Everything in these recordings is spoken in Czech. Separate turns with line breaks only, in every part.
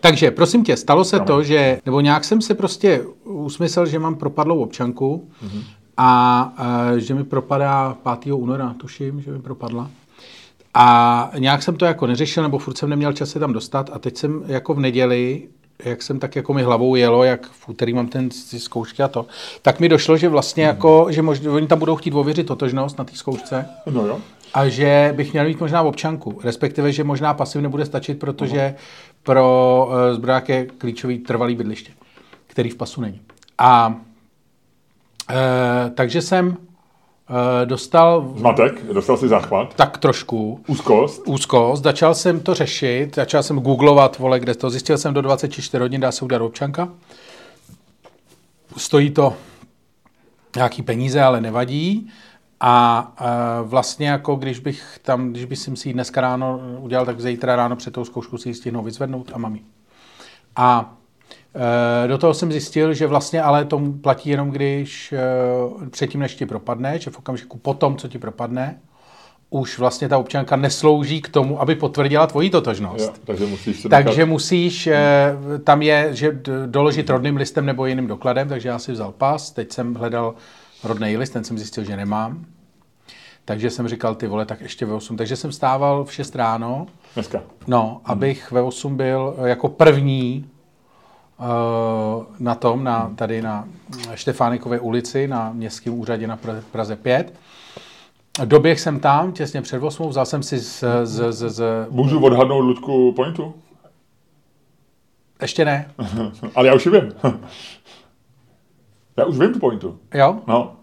Takže, prosím tě, stalo se to, že, nebo nějak jsem se prostě usmyslel, že mám propadlou občanku mm-hmm. a e, že mi propadá 5. února, tuším, že mi propadla. A nějak jsem to jako neřešil, nebo furt jsem neměl čas se tam dostat a teď jsem jako v neděli jak jsem tak jako mi hlavou jelo, jak v úterý mám ten ty zkoušky a to, tak mi došlo, že vlastně hmm. jako, že možná, oni tam budou chtít ověřit totožnost na té zkoušce.
No jo.
A že bych měl mít možná občanku, respektive, že možná pasiv nebude stačit, protože uh-huh. Pro uh, zbroják je klíčový trvalý bydliště, který v pasu není. A uh, takže jsem Uh, dostal...
Zmatek? Dostal si záchvat?
Tak trošku.
Úzkost?
Úzkost. Začal jsem to řešit, začal jsem googlovat, vole, kde to. Zjistil jsem, do 24 hodin dá se udělat občanka. Stojí to nějaký peníze, ale nevadí. A uh, vlastně jako když bych tam, když bych si ji dneska ráno udělal, tak zítra ráno před tou zkoušku si ji stihnou vyzvednout a mami. A Eh, do toho jsem zjistil, že vlastně ale to platí jenom, když eh, předtím, než ti propadne, že v okamžiku potom, co ti propadne, už vlastně ta občanka neslouží k tomu, aby potvrdila tvoji totožnost. Jo,
takže musíš,
takže musíš eh, tam je, že doložit rodným listem nebo jiným dokladem, takže já si vzal pas, teď jsem hledal rodný list, ten jsem zjistil, že nemám. Takže jsem říkal, ty vole, tak ještě ve 8. Takže jsem stával v 6 ráno.
Dneska.
No, abych ve 8 byl jako první Eh, na tom, na, tady na Štefánikové ulici, na městském úřadě na Praze 5. Doběh jsem tam, těsně před 8, vzal jsem si z... z, z, z
Můžu odhadnout Ludku pointu?
Ještě ne.
Ale já už ji vím. já už vím tu pointu.
Jo?
No.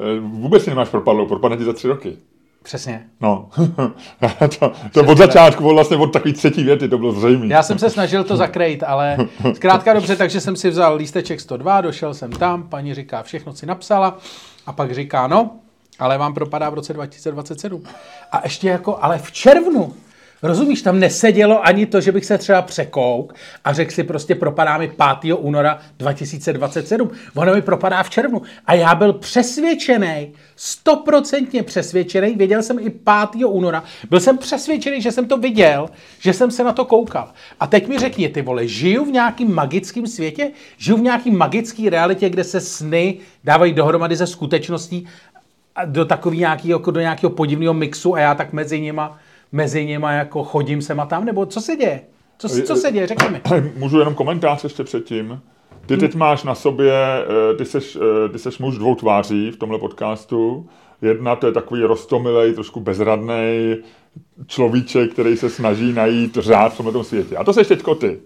Eh, vůbec si nemáš propadlou, propadne ti za tři roky.
Přesně.
No, to, to od začátku, vlastně od takový třetí věty, to bylo zřejmé.
Já jsem se snažil to zakrejt, ale zkrátka dobře, takže jsem si vzal lísteček 102, došel jsem tam, paní říká, všechno si napsala a pak říká, no, ale vám propadá v roce 2027. A ještě jako, ale v červnu. Rozumíš, tam nesedělo ani to, že bych se třeba překouk a řekl si prostě propadá mi 5. února 2027. Ono mi propadá v červnu. A já byl přesvědčený, stoprocentně přesvědčený, věděl jsem i 5. února, byl jsem přesvědčený, že jsem to viděl, že jsem se na to koukal. A teď mi řekni, ty vole, žiju v nějakým magickém světě? Žiju v nějaký magické realitě, kde se sny dávají dohromady ze skutečností do takový nějaký, jako do nějakého podivného mixu a já tak mezi nima mezi nimi jako chodím sem a tam, nebo co se děje? Co, co se děje, řekni mi.
Můžu jenom komentář ještě předtím. Ty teď máš na sobě, eh, ty seš, eh, ty seš muž dvou tváří v tomhle podcastu. Jedna to je takový rostomilej, trošku bezradný človíček, který se snaží najít řád v tomhle světě. A to seš teďko ty.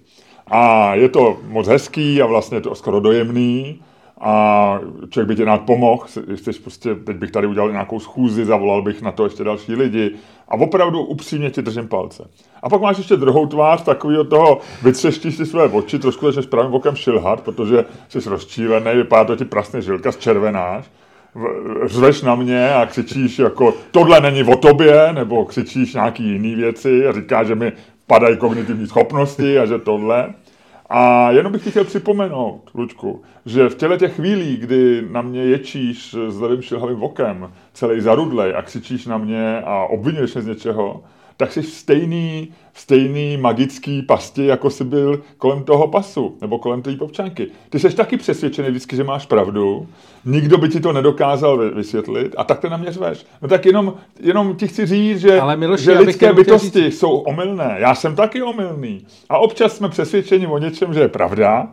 A je to moc hezký a vlastně to skoro dojemný a člověk by tě rád pomohl, jsi prostě, teď bych tady udělal nějakou schůzi, zavolal bych na to ještě další lidi a opravdu upřímně ti držím palce. A pak máš ještě druhou tvář, takový od toho, vytřeštíš si své oči, trošku začneš pravým bokem šilhat, protože jsi rozčílený, vypadá to ti prasně žilka, zčervenáš, řveš na mě a křičíš jako tohle není o tobě, nebo křičíš nějaký jiný věci a říkáš, že mi padají kognitivní schopnosti a že tohle. A jenom bych ti chtěl připomenout, Lučku, že v těle těch chvílí, kdy na mě ječíš s levým šilhavým okem, celý zarudlej a křičíš na mě a obvinuješ mě z něčeho, tak jsi stejný, stejný magický pasti, jako jsi byl kolem toho pasu, nebo kolem té občanky. Ty jsi taky přesvědčený vždycky, že máš pravdu, nikdo by ti to nedokázal vysvětlit a tak ty na mě řveš. No tak jenom, jenom ti chci říct, že, Ale Miloši, že lidské bytosti říct... jsou omylné. Já jsem taky omylný. A občas jsme přesvědčeni o něčem, že je pravda,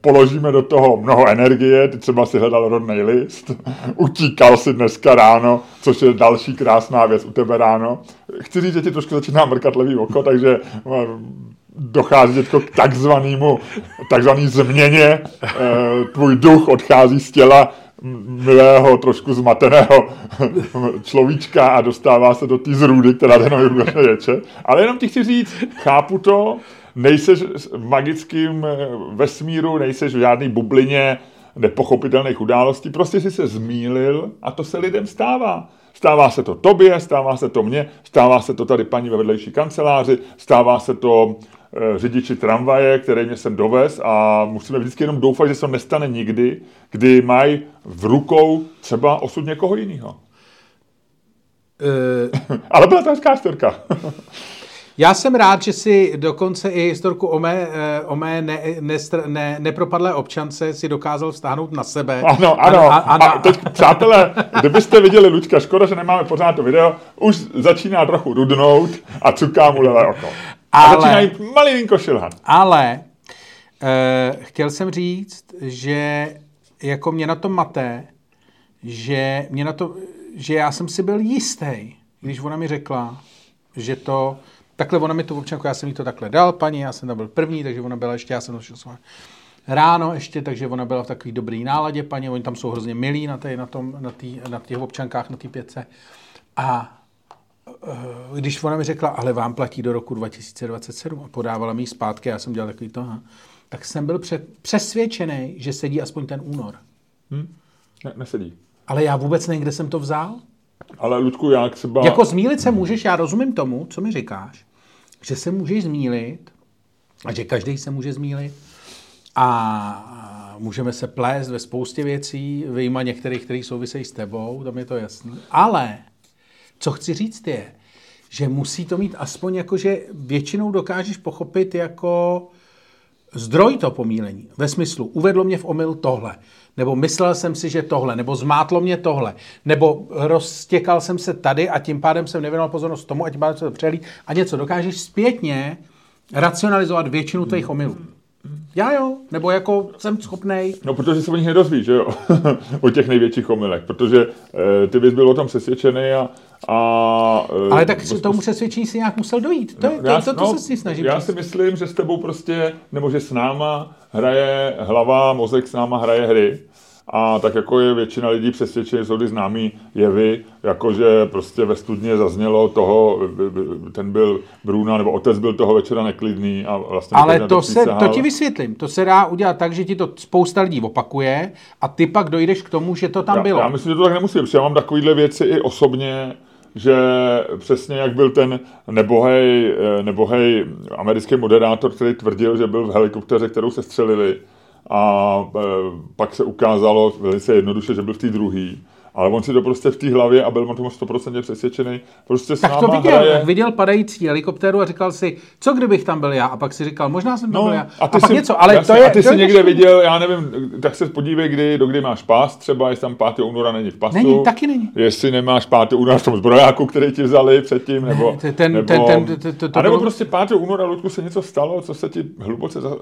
položíme do toho mnoho energie, ty třeba si hledal rodný list, utíkal si dneska ráno, což je další krásná věc u tebe ráno. Chci říct, že ti trošku začíná mrkat levý oko, takže eh, dochází teďko k takzvanému, takzvaný změně, eh, tvůj duch odchází z těla milého, trošku zmateného človíčka a dostává se do té zrůdy, která jenom ječe. Ale jenom ti chci říct, chápu to, nejseš v magickém eh, vesmíru, nejseš v žádné bublině nepochopitelných událostí, prostě si se zmílil a to se lidem stává. Stává se to tobě, stává se to mně, stává se to tady paní ve vedlejší kanceláři, stává se to e, řidiči tramvaje, který mě sem dovez a musíme vždycky jenom doufat, že se to nestane nikdy, kdy mají v rukou třeba osud někoho jiného. Uh... Ale byla to hezká
Já jsem rád, že si dokonce i historku o mé, eh, o mé ne, ne, ne, nepropadlé občance si dokázal vztáhnout na sebe.
Ano, ano. A, a, a, a teď, přátelé, kdybyste viděli Lučka, škoda, že nemáme pořád to video, už začíná trochu rudnout a cuká mu levé oko. A ale, začíná jít malinko šilhat.
Ale uh, chtěl jsem říct, že jako mě na to maté, že mě na to, že já jsem si byl jistý, když ona mi řekla, že to, takhle ona mi tu občanku, já jsem jí to takhle dal, paní, já jsem tam byl první, takže ona byla ještě, já jsem to ráno ještě, takže ona byla v takový dobrý náladě, paní, oni tam jsou hrozně milí na, té, na, tom, na, tý, na těch občankách, na té pětce. A eh, když ona mi řekla, ale vám platí do roku 2027 a podávala mi zpátky, já jsem dělal takový to, tak jsem byl přesvědčený, že sedí aspoň ten únor.
Hmm? Ne, nesedí.
Ale já vůbec nevím, kde jsem to vzal.
Ale Ludku, já třeba...
Jako zmílit se můžeš, já rozumím tomu, co mi říkáš, že se můžeš zmílit a že každý se může zmílit a můžeme se plést ve spoustě věcí, vyjma některých, které souvisejí s tebou, tam je to jasný. Ale co chci říct je, že musí to mít aspoň jako, že většinou dokážeš pochopit jako zdroj to pomílení. Ve smyslu, uvedlo mě v omyl tohle nebo myslel jsem si, že tohle, nebo zmátlo mě tohle, nebo roztěkal jsem se tady a tím pádem jsem nevěnoval pozornost tomu a tím pádem se to přelí a něco. Dokážeš zpětně racionalizovat většinu těch omylů. Já jo, nebo jako jsem schopnej.
No, protože se o nich nedozvíš, že jo, o těch největších omylech, protože e, ty bys byl o tom přesvědčený a... a
e, Ale tak k tomu přesvědčení si nějak musel dojít, to, no, je, to, já, to, to, to no, se si snažím.
Já si myslím, že s tebou prostě, nebo že s náma hraje hlava, mozek s náma hraje hry a tak jako je většina lidí přesvědčený, jsou ty známý jevy, jakože prostě ve studně zaznělo toho, ten byl Bruna, nebo otec byl toho večera neklidný a vlastně...
Ale to, se, to ti vysvětlím, to se dá udělat tak, že ti to spousta lidí opakuje a ty pak dojdeš k tomu, že to tam
já,
bylo.
Já myslím, že to tak nemusí, protože já mám takovýhle věci i osobně, že přesně jak byl ten nebohej, nebohej americký moderátor, který tvrdil, že byl v helikopteře, kterou se střelili, a e, pak se ukázalo velice jednoduše, že byl v té druhé. Ale on si to prostě v té hlavě a byl on tomu 100% přesvědčený. Prostě
tak to viděl, hraje... viděl padající helikoptéru a říkal si, co kdybych tam byl já? A pak si říkal, možná jsem tam no, byl já. A, ty a pak jsi, něco, ale jasně, to je...
A ty jsi někde viděl, já nevím, tak se podívej, kdy, do kdy máš pás, třeba jestli tam 5. února není v pasu.
Není, taky není.
Jestli nemáš 5. února v tom zbrojáku, který ti vzali předtím, nebo...
Ne, ten, nebo, ten, ten, ten, to,
to, a nebo prostě 5. února, Ludku, se něco stalo, co se ti hluboce za,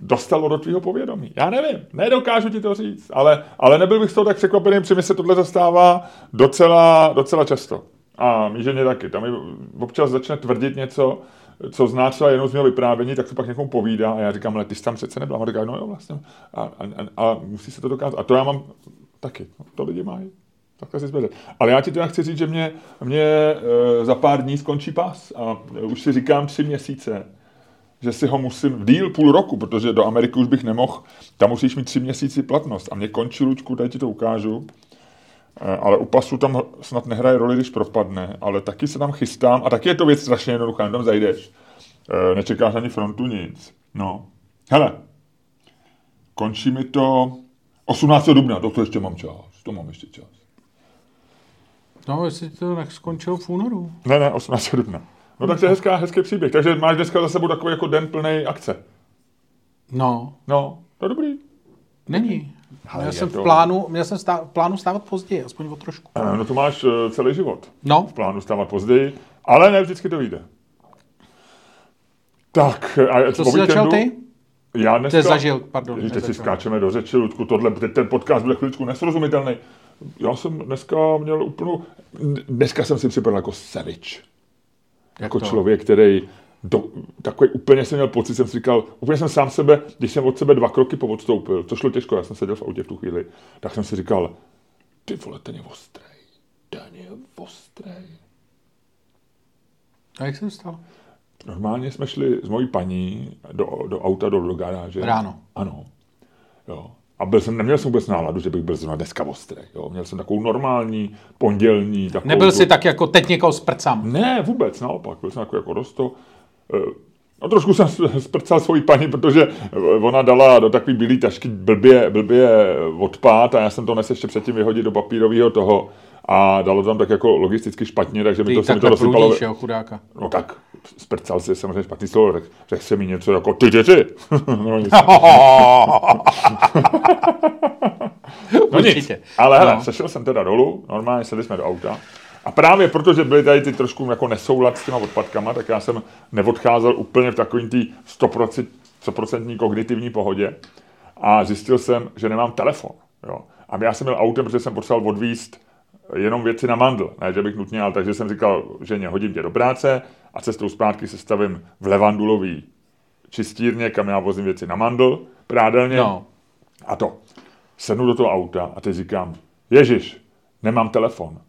dostalo do tvýho povědomí. Já nevím, nedokážu ti to říct, ale, ale nebyl bych z toho tak překvapený, protože mi se tohle zastává docela, docela často. A mý ženě taky. Tam občas začne tvrdit něco, co zná třeba jenom z mého vyprávění, tak to pak někomu povídá a já říkám, ale ty jsi tam přece nebyla. A říká, no jo, vlastně. A, a, a, a, musí se to dokázat. A to já mám taky. No, to lidi mají. Takhle si zbede. Ale já ti teda chci říct, že mě, mě e, za pár dní skončí pas a už si říkám tři měsíce že si ho musím, díl půl roku, protože do Ameriky už bych nemohl, tam musíš mít tři měsíci platnost. A mě končí Lučku, tady ti to ukážu, eh, ale u pasu tam snad nehraje roli, když propadne, ale taky se tam chystám a taky je to věc strašně jednoduchá, tam zajdeš. Eh, nečekáš ani frontu nic. No. Hele, končí mi to 18. dubna, to, to ještě mám čas, to mám ještě čas.
No, jestli to skončilo v únoru.
Ne, ne, 18. dubna. No tak to je hezká, hezký příběh. Takže máš dneska za sebou takový jako den plný akce.
No.
No, to je dobrý.
Není. Ale měl jsem, to... v plánu, měl jsem stá, v plánu stávat později, aspoň o trošku.
Eh, no to máš uh, celý život.
No.
V plánu stávat později, ale ne vždycky to vyjde. Tak, a
co jsi začal ty?
Já dneska...
Ty zažil, pardon.
Teď si skáčeme do řeči, Ludku, tohle, ten podcast bude chvíličku nesrozumitelný. Já jsem dneska měl úplnou... Dneska jsem si připadal jako sevič jako to? člověk, který do, takový úplně jsem měl pocit, jsem si říkal, úplně jsem sám sebe, když jsem od sebe dva kroky poodstoupil, to šlo těžko, já jsem seděl v autě v tu chvíli, tak jsem si říkal, ty vole, ten je ostrý, ten je ostrý.
A jak se stalo?
Normálně jsme šli s mojí paní do, do auta, do, do garáže.
Ráno.
Ano. Jo. A byl jsem, neměl jsem vůbec náladu, že bych byl zrovna dneska ostrý. Jo. Měl jsem takovou normální, pondělní. Takovou
Nebyl jsi tak jako teď někoho sprcám?
Ne, vůbec, naopak. Byl jsem jako, jako rosto. Eh, no trošku jsem sprcal svoji paní, protože ona dala do takové bílé tašky blbě, blbě odpád a já jsem to nesl ještě předtím vyhodit do papírového toho. A dalo tam tak jako logisticky špatně, takže mi
Ty
to, se mi to rozsypalo.
prudíš, jo, chudáka.
No tak, sprcal si samozřejmě špatný slovo, řekl, řekl se mi něco jako ty, ty, ty. no, nic. no nic. Ale hele,
No.
sešel jsem teda dolů, normálně sedli jsme do auta. A právě protože byly tady ty trošku jako nesoulad s těma odpadkama, tak já jsem neodcházel úplně v takovým tý 100%, 100% kognitivní pohodě. A zjistil jsem, že nemám telefon. Jo. A já jsem měl autem, protože jsem potřeboval odvíst jenom věci na mandl. Ne, že bych nutně, ale takže jsem říkal, že hodím tě do práce a cestou zpátky se stavím v levandulový čistírně, kam já vozím věci na mandl, prádelně.
No.
A to. Sednu do toho auta a teď říkám, Ježíš, nemám telefon.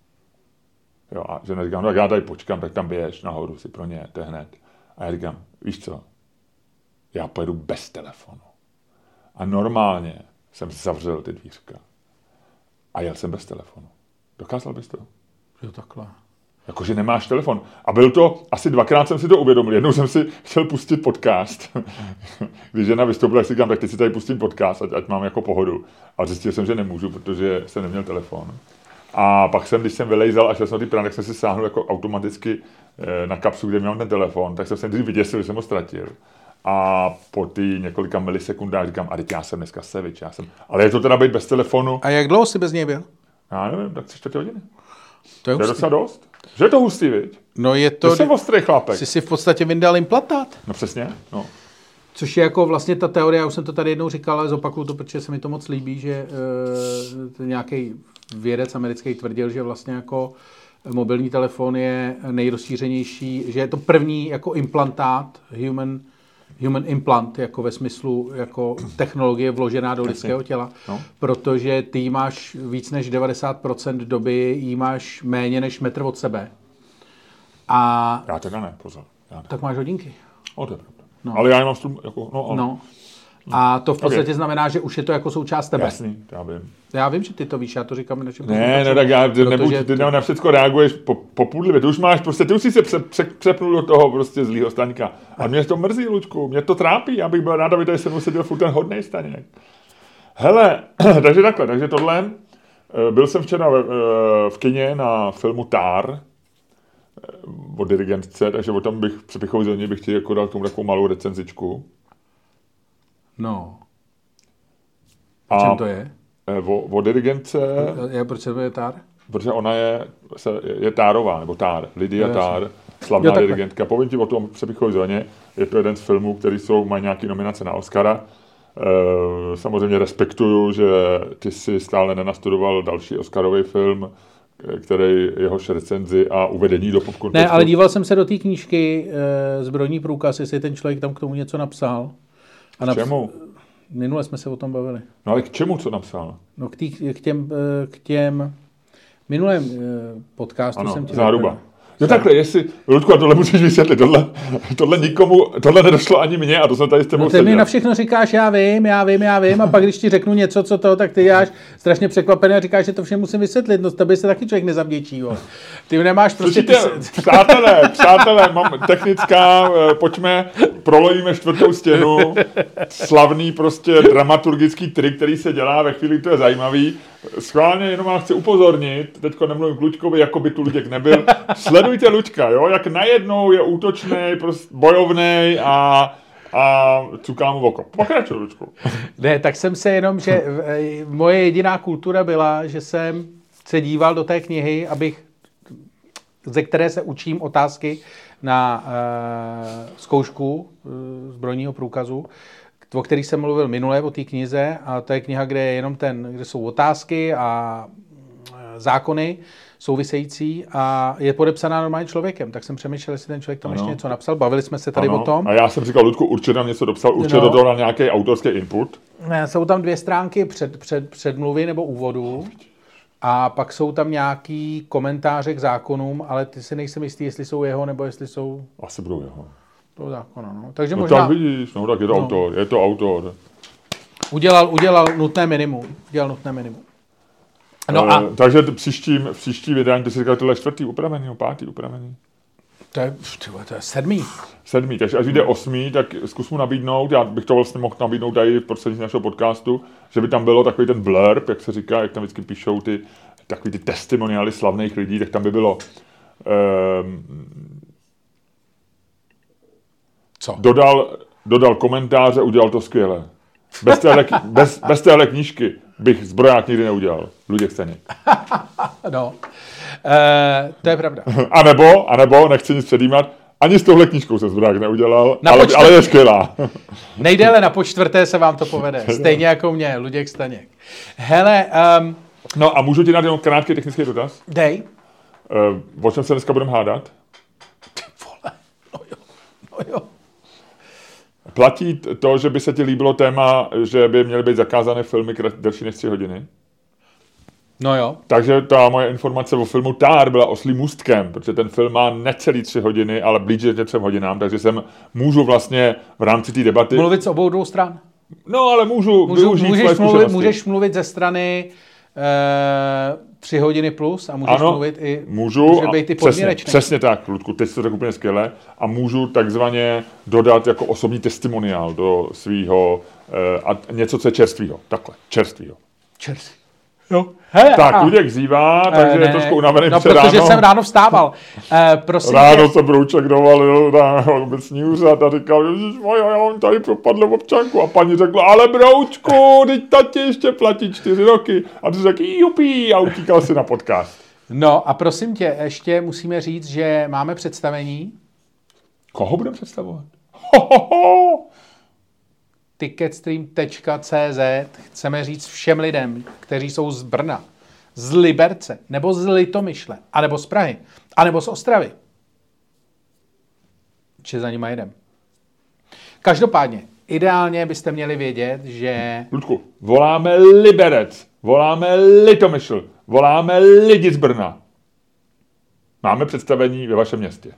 Jo, a žena říká, no tak já tady počkám, tak tam běž nahoru si pro ně, to je hned. A já říkám, víš co, já pojedu bez telefonu. A normálně jsem zavřel ty dvířka. A jel jsem bez telefonu. Dokázal bys to?
Jo, takhle.
Jakože nemáš telefon. A byl to, asi dvakrát jsem si to uvědomil. Jednou jsem si chtěl pustit podcast. Když žena vystoupila, tak si říkám, tak teď si tady pustím podcast, ať, ať mám jako pohodu. A zjistil jsem, že nemůžu, protože jsem neměl telefon. A pak jsem, když jsem vylejzal a šel jsem na ty prány, tak jsem si sáhnul jako automaticky eh, na kapsu, kde měl ten telefon, tak jsem se nejdřív vyděsil, že jsem ho ztratil. A po ty několika milisekundách říkám, a teď já jsem dneska sevič, já jsem. Ale je to teda být bez telefonu?
A jak dlouho jsi bez něj byl?
Já nevím, tak tři čtvrtě hodiny.
To je
To je docela dost. Že je to hustý, viď?
No je
To
to,
jsem ostrý chlapek.
jsi si v podstatě vyndal implantát.
No přesně, no.
Což je jako vlastně ta teorie, já už jsem to tady jednou říkal, ale zopakuju to, protože se mi to moc líbí, že uh, nějaký vědec americký tvrdil, že vlastně jako mobilní telefon je nejrozšířenější, že je to první jako implantát, human, human implant, jako ve smyslu jako technologie vložená do lidského těla,
No.
protože ty jí máš víc než 90% doby, jí máš méně než metr od sebe. A
Já teda ne, pozor. Já ne.
tak máš hodinky.
O, to je pravda. No. Ale já nemám strum, jako, no, ale,
No. A to v podstatě
Okay.
znamená, že už je to jako součást tebe.
jasný, já vím.
Já vím, že ty to víš, já to říkám našim
Ne, no tak já, ty, nebuď, ty na, všechno reaguješ po, popudlivě, ty už máš prostě, ty už jsi se pře, pře, přepnul do toho prostě zlýho staňka. A mě to mrzí, Lučku, mě to trápí, já bych byl rád, aby tady se mnou seděl furt ten hodnej staněk. Hele, takže takhle, takže tohle, eh, byl jsem včera v, eh, v kině na filmu Tár, eh, od dirigentce, takže o tom bych přepichouzelně bych chtěl jako dal k tomu takovou malou recenzičku.
No,
A
čem to je?
eh, O, o dirigentce,
Já, proč se jmenuje Tár?
protože ona je, se, je Tárová, nebo Tár,
jasně.
Tár, slavná
Jo,
dirigentka. Povím ti o tom přepichové zóně, je to jeden z filmů, který jsou, mají nějaký nominace na Oscara. E, samozřejmě respektuju, že ty si stále nenastudoval další Oscarový film, eh, který jehož recenzi a uvedení do popcorn.
Ne, ale díval jsem se do té knížky e, Zbrojní průkaz, jestli ten člověk tam k tomu něco napsal. A
K čemu?
Minule jsme se o tom bavili.
No ale k čemu, co napsal?
No k, tý, k těm, eh, k těm minulém eh, podcastu
Ano,
jsem ti
záruba.
řekl.
Jo takhle, jestli, Ludku, a tohle musíš vysvětlit, tohle, tohle nikomu, tohle nedošlo ani mně a to jsem tady s tebou
No ty mi
seděl.
na všechno říkáš, já vím, já vím, já vím, a pak když ti řeknu něco, co to, tak ty děláš strašně překvapený a říkáš, že to všem musím vysvětlit. No tebe se taky člověk nezavděčí. Jo. Ty nemáš prostě... Ty,
Slyšíte,
se-
přátelé, přátelé, mám technická, eh, pojďme, prolojíme čtvrtou stěnu, slavný prostě dramaturgický trik, který se dělá ve chvíli, to je zajímavý. Schválně jenom vám chci upozornit, teďko nemluvím k Luďkovi, jako by tu Luděk nebyl. Sledujte Luďka, jo, jak najednou je útočný, prostě bojovný a, a cuká mu oko. Pokračuj, Luďku.
Ne, tak jsem se jenom, že eh, moje jediná kultura byla, že jsem se díval do té knihy, abych, ze které se učím otázky na uh, zkoušku uh, zbrojního průkazu, o kterých jsem mluvil minule, o té knize, a to je kniha, kde je jenom ten, kde jsou otázky a eh, zákony související a je podepsaná normálním člověkem. Tak jsem přemýšlel, jestli ten člověk tam
Ano.
ještě něco napsal. Bavili jsme se tady o tom.
A já jsem říkal, Ludku, určitě nám něco dopsal, určitě
No.
do toho dal nějaký autorský input.
Ne, Jsou tam dvě stránky před, před, předmluvy nebo úvodu a pak jsou tam nějaký komentáře k zákonům, ale ty si nejsem jistý, jestli jsou jeho nebo jestli jsou
Asi budou jeho.
toho zákona. No. Takže
No
možná
tak vidíš, no tak je to autor, je to autor.
udělal, udělal nutné minimum. Udělal nutné minimum. No a
Eh, takže příštím, v příští vydání, ty jsi říkal, tohle je čtvrtý upravený, pátý upravený.
To je, ty vole, to je sedmý.
Sedmý, takže až vyjde osmý, tak zkus mu nabídnout, já bych to vlastně mohl nabídnout tady v prostřednictvím našeho podcastu, že by tam bylo takový ten blurb, jak se říká, jak tam vždycky píšou ty takový ty testimoniály slavných lidí, tak tam by bylo um,
Co?
dodal, dodal komentáře, udělal to skvěle. Bez téhle, bez, bez téhle knížky bych zbroják nikdy neudělal. Luděk Staněk.
No, e, to je pravda.
A nebo, a nebo, nechci nic předjímat, ani s touhle knížkou jsem zbroják neudělal,
Na
ale, ale je skvělá.
Nejdéle na po čtvrté se vám to povede. Stejně jako mě, Luděk Staněk. Hele, um,
No a můžu ti dát jenom krátký technický dotaz?
dej.
Uh, o čem se dneska budeme hádat?
Vole, no jo, no jo.
Platí to, že by se ti líbilo téma, že by měly být zakázané filmy delší než 3 hodiny?
No jo.
Takže ta moje informace o filmu Tár byla oslým můstkem, protože ten film má necelý tři hodiny, ale blíže ke třem hodinám, takže jsem můžu vlastně v rámci té debaty...
Mluvit z obou dvou stran.
No, ale můžu,
Můžu,
využít
můžeš,
svoje
mluvit, můžeš mluvit ze strany e, tři hodiny plus a můžeš
Ano,
mluvit i,
můžu,
může
a
být i
přesně, přesně tak, Ludku, teď jsi to řekl úplně skvěle, a můžu takzvaně dodat jako osobní testimoniál do svého, uh, a něco, co je čerstvýho, takhle, čerstvýho.
Čerstvý. Jo. Hele,
Tak,
a-
Luděk zývá, takže
Eh,
je trošku unavený
no, protože
ráno.
jsem ráno vstával. E, prosím
Ráno
tě,
se Brouček dovalil na obecní úřad a říkal, moja, já mám tady propadl občanku. A paní řekla, ale Broučku, teď tati ještě platí čtyři roky. A ty řekl, jupí, a utíkal si na podcast.
no a prosím tě, ještě musíme říct, že máme představení
Koho budeme představovat? Ho, ho, ho.
ticketstream.cz chceme říct všem lidem, kteří jsou z Brna, z Liberce, nebo z Litomyšle, anebo z Prahy, anebo z Ostravy, že za nima jedem. Každopádně, ideálně byste měli vědět, že
Ludku, voláme Liberec, voláme Litomyšl, voláme lidi z Brna. Máme představení ve vašem městě.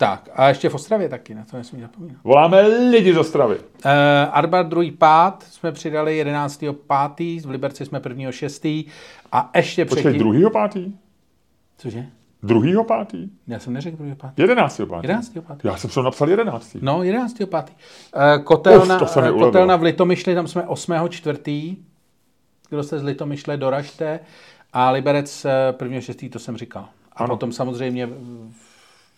Tak, a ještě v Ostravě taky, na to nesmí zapomínat. Voláme
lidi z Ostravy.
Uh, Arbar druhý pád jsme přidali 11. pátý, v Liberci jsme 1. 6. a ještě
Počkej,
předtím...
druhýho pátý?
Cože?
Druhýho pátý?
Já jsem neřekl druhý pátý.
Jedenáctého pátý.
11. pátý.
Já jsem se napsal jedenáctý.
No, 11. pátý. Uh, kotelna,
Uf, to se
eh, kotelna v Litomyšli, tam jsme 8. čtvrtý. Kdo jste z Litomyšle, doražte. A Liberec eh, 1. 6. to jsem říkal. A
Ano.
potom samozřejmě v-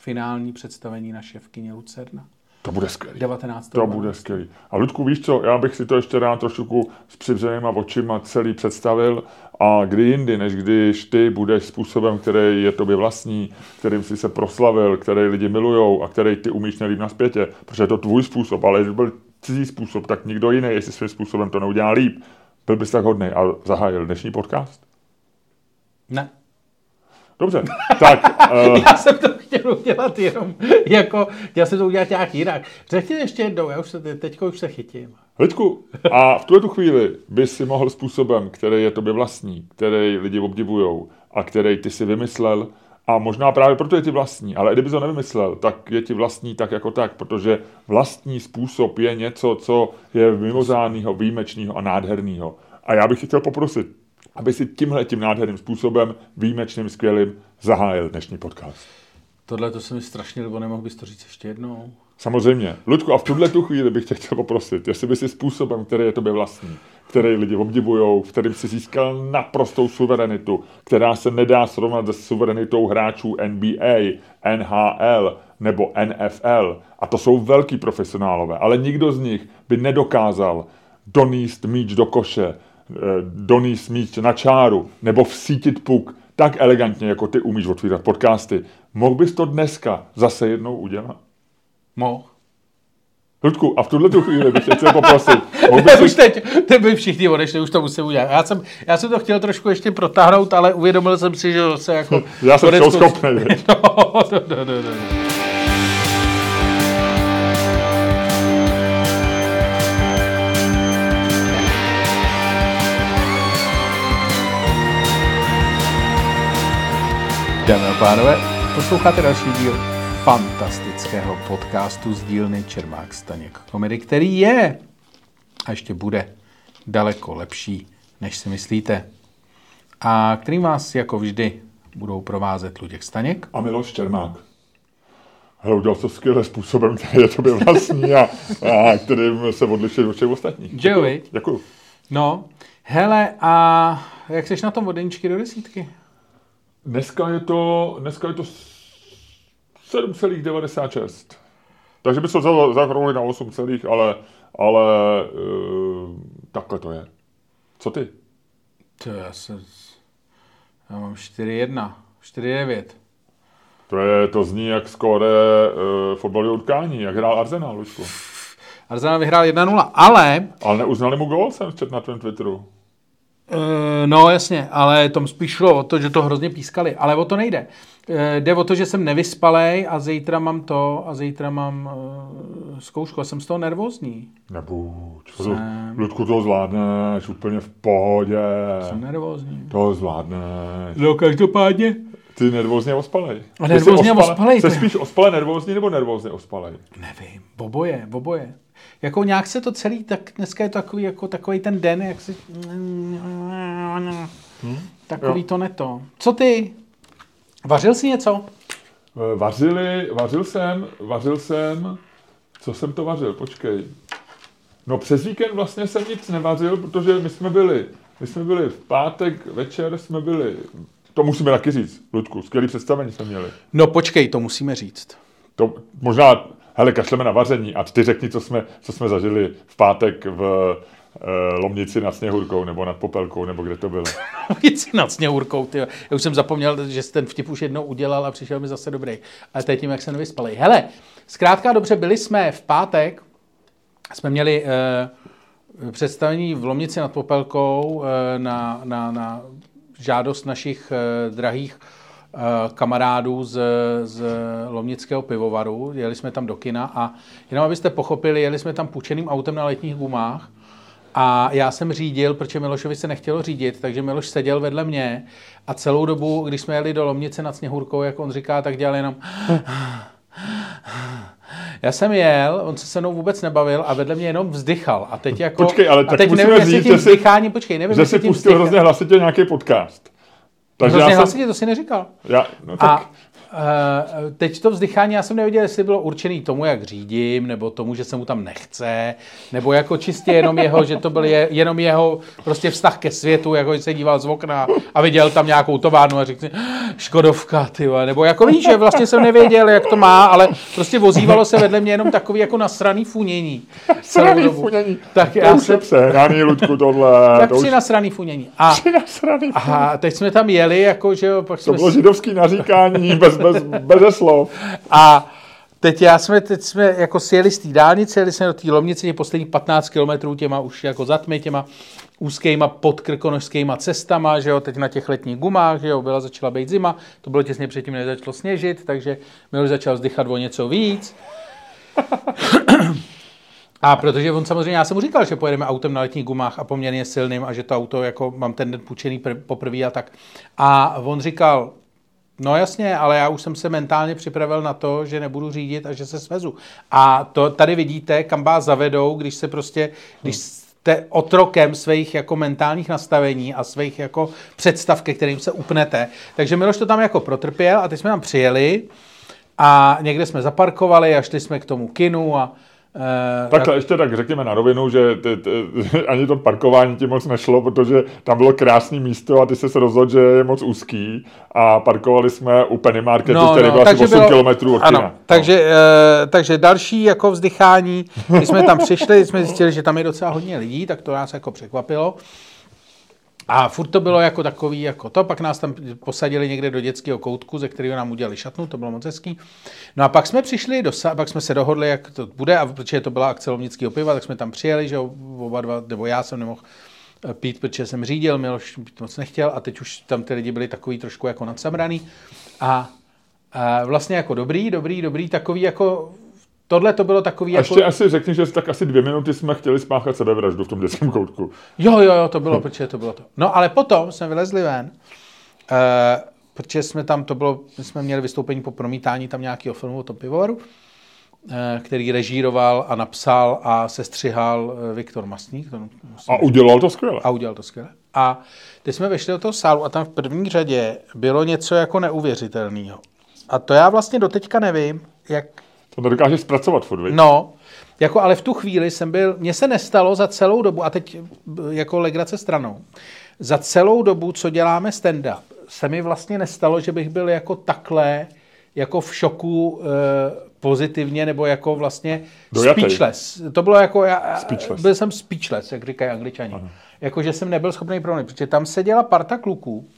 finální představení naše v kině Lucerna.
To bude skvělý.
19.
To bude skvělý. A Ludku, víš co, já bych si to ještě rád trošku s přivřenýma očima celý představil a kdy jindy, než když ty budeš způsobem, který je tobě vlastní, kterým jsi se proslavil, který lidi milujou a který ty umíš nelíp na zpětě, protože je to tvůj způsob, ale když byl cizí způsob, tak nikdo jiný, jestli svým způsobem to neudělá líp, byl bys tak hodný a zahájil dnešní podcast?
Ne.
Dobře, tak uh,
Já jsem to chtěl udělat jenom jako, já jsem to udělat nějak jinak. Řekni ještě jednou, já už se, teďko už se chytím.
Lidku, a v tuhle tu chvíli bys si mohl způsobem, který je tobě vlastní, který lidi obdivujou a který ty si vymyslel, a možná právě proto je ti vlastní, ale i kdyby to nevymyslel, tak je ti vlastní tak jako tak, protože vlastní způsob je něco, co je mimořádného, výjimečného a nádherného. A já bych tě chtěl poprosit, aby si tímhle tím nádherným způsobem, výjimečným, skvělým, zahájil dnešní podcast.
Tohle to se mi strašně líbilo, nemohl bys to říct ještě jednou?
Samozřejmě. Ludku, a v tuhle tu chvíli bych tě chtěl poprosit, jestli by si způsobem, který je tobě vlastní, který lidi obdivují, v kterým si získal naprostou suverenitu, která se nedá srovnat se suverenitou hráčů NBA, NHL nebo NFL. A to jsou velký profesionálové, ale nikdo z nich by nedokázal doníst míč do koše, eh, doníst míč na čáru nebo vsítit puk tak elegantně, jako ty umíš otvírat podcasty. Mohl bys to dneska zase jednou udělat?
Mohl.
Ludku, a v tuhle tu chvíli bych tě chtěl poprosit. Mohl bys
už teď, ty by všichni odešli, už to musím udělat. Já jsem, já jsem to chtěl trošku ještě protáhnout, ale uvědomil jsem si, že se jako...
Já jsem schopnej, viď?
No, no, no, no, no. Dámy a pánové, posloucháte další díl fantastického podcastu z dílny Čermák Staněk Komedy, který je a ještě bude daleko lepší, než si myslíte. A kterým vás jako vždy budou provázet Luděk Staněk.
A Miloš Čermák. Hele, udělal to skvěle způsobem, který je tobě vlastní a, a kterým se odlišuje od všech ostatních.
Jo, viď?
Děkuju.
No, hele, a jak seš na tom od jedničky do desítky?
Dneska je to, dneska je to 7,96. Takže by se to zahrnuli na 8, celých, ale, ale uh, takhle to je. Co ty?
To já se... Já mám 4-1, 4-9.
To, je, to zní jak skóre uh, fotbalového utkání, jak hrál Arsenal, Lučku.
Arsenal vyhrál 1-0, ale...
Ale neuznali mu gol, jsem četl na tvém Twitteru.
Uh, no jasně, ale tom spíš šlo o to, že to hrozně pískali, ale o to nejde. Uh, jde o to, že jsem nevyspalej a zítra mám to a zítra mám uh, zkoušku a jsem z toho nervózní.
Nebuď. Jsem... Ludku, to zvládneš úplně v pohodě.
Jsem nervózní.
To zvládneš.
No každopádně.
Ty nervózně ospalej.
A nervózně ospalej.
Jsi spíš ospale nervózní nebo nervózně ospalej?
Nevím, oboje, oboje. Jako nějak se to celý, tak dneska je to takový, jako takový ten den, jak si... Hmm? Takový jo. to neto. Co ty? Vařil jsi něco?
Eh, vařili, vařil jsem, vařil jsem, co jsem to vařil, počkej. No přes víkend vlastně jsem nic nevařil, protože my jsme byli, my jsme byli v pátek večer, jsme byli, to musíme taky říct, Ludku, skvělý představení jsme měli.
No počkej, to musíme říct.
To možná hele, kašleme na vaření a ty řekni, co jsme, co jsme zažili v pátek v uh, Lomnici nad Sněhurkou, nebo nad Popelkou, nebo kde to bylo.
Lomnici nad Sněhurkou, ty. Já už jsem zapomněl, že jsi ten vtip už jednou udělal a přišel mi zase dobrý. Ale teď tím, jak se nevyspali. Hele, zkrátka dobře, byli jsme v pátek, jsme měli uh, představení v Lomnici nad Popelkou uh, na, na, na žádost našich uh, drahých Eh, kamarádů z, z Lomnického pivovaru, jeli jsme tam do kina a jenom abyste pochopili, jeli jsme tam půjčeným autem na letních gumách a já jsem řídil, protože Milošovi se nechtělo řídit, takže Miloš seděl vedle mě a celou dobu, když jsme jeli do Lomnice nad Sněhurkou, jak on říká, tak dělal jenom já jsem jel, on se se mnou vůbec nebavil a vedle mě jenom vzdychal. A teď jako...
Počkej, ale tak
a teď
nevím,
říct, jestli tím vzdycháním, počkej, nevím,
že si pustil hrozně hlasitě nějaký podcast.
Takže Hrozně hlasitě, jsem... to si neříkal.
Já, no tak... A
teď to vzdychání, já jsem nevěděl, jestli bylo určený tomu, jak řídím, nebo tomu, že se mu tam nechce, nebo jako čistě jenom jeho, že to byl je, jenom jeho prostě vztah ke světu, jako se díval z okna a viděl tam nějakou továrnu a řekl Škodovka, ty nebo jako víš, že vlastně jsem nevěděl, jak to má, ale prostě vozívalo se vedle mě jenom takový jako nasraný funění.
Nasraný funění.
Tak
to já už se, ráný Ludku, tohle.
Tak to už... nasraný funění. A,
nasraný funění.
a teď jsme tam jeli, jako, že jo, pak
to
jsme...
bylo židovský naříkání bez bez, bez slov.
A teď já jsme, teď jsme jako sjeli z té dálnice, jeli jsme do té Lomnice, těch posledních 15 kilometrů těma už jako zatmy, těma úzkýma podkrkonožskýma cestama, že jo, teď na těch letních gumách, že jo, byla začala být zima, to bylo těsně předtím, než začalo sněžit, takže mi už začal vzdychat o něco víc. A protože on samozřejmě, já jsem mu říkal, že pojedeme autem na letních gumách a poměrně silným a že to auto jako mám ten den půjčený poprvé a tak. A on říkal, No jasně, ale já už jsem se mentálně připravil na to, že nebudu řídit a že se svezu. A to tady vidíte, kam vás zavedou, když se prostě, když jste otrokem svých jako mentálních nastavení a svých jako představ, ke kterým se upnete. Takže Miloš to tam jako protrpěl a teď jsme tam přijeli a někde jsme zaparkovali a šli jsme k tomu kinu a
Takhle, ještě tak řekněme na rovinu, že ty, ty, ani to parkování ti moc nešlo, protože tam bylo krásné místo a ty se rozhodl, že je moc úzký a parkovali jsme u Penny Marketu, no, který no, byl asi 8 bylo, kilometrů od ano, kina.
Takže, no. uh, takže další jako vzdychání, když jsme tam přišli, jsme zjistili, že tam je docela hodně lidí, tak to nás jako překvapilo. A furt to bylo jako takový, jako to, pak nás tam posadili někde do dětského koutku, ze kterého nám udělali šatnu, to bylo moc hezký. No a pak jsme přišli, do, pak jsme se dohodli, jak to bude, a protože to byla akce Lovnického piva, tak jsme tam přijeli, že oba dva, nebo já jsem nemohl eh, pít, protože jsem řídil, Miloš moc nechtěl a teď už tam ty lidi byli takový trošku jako nadsamraný. A, a vlastně jako dobrý, dobrý, dobrý, takový jako Tohle to bylo takový...
A jako... ještě asi řekni, že tak asi dvě minuty jsme chtěli spáchat sebevraždu v tom dětském koutku.
Jo, jo, jo, to bylo, protože to bylo to. No ale potom jsme vylezli ven, uh, protože jsme tam, to bylo, my jsme měli vystoupení po promítání tam nějakého filmu o tom pivovaru, uh, který režíroval a napsal a sestřihal uh, Viktor Masník. To,
a udělal to skvěle.
A udělal to skvěle. A teď jsme vešli do toho sálu a tam v první řadě bylo něco jako neuvěřitelného. A to já vlastně doteďka nevím, jak
to nedokážeš zpracovat furt?
No, jako ale v tu chvíli jsem byl, mně se nestalo za celou dobu, a teď jako legrace stranou, za celou dobu, co děláme stand-up, se mi vlastně nestalo, že bych byl jako takhle, jako v šoku e, pozitivně, nebo jako vlastně
Dojatej.
speechless. To bylo jako, já,
Speechless.
byl jsem speechless, jak říkají angličani. Jako, že jsem nebyl schopný promluvit, protože tam seděla parta kluků,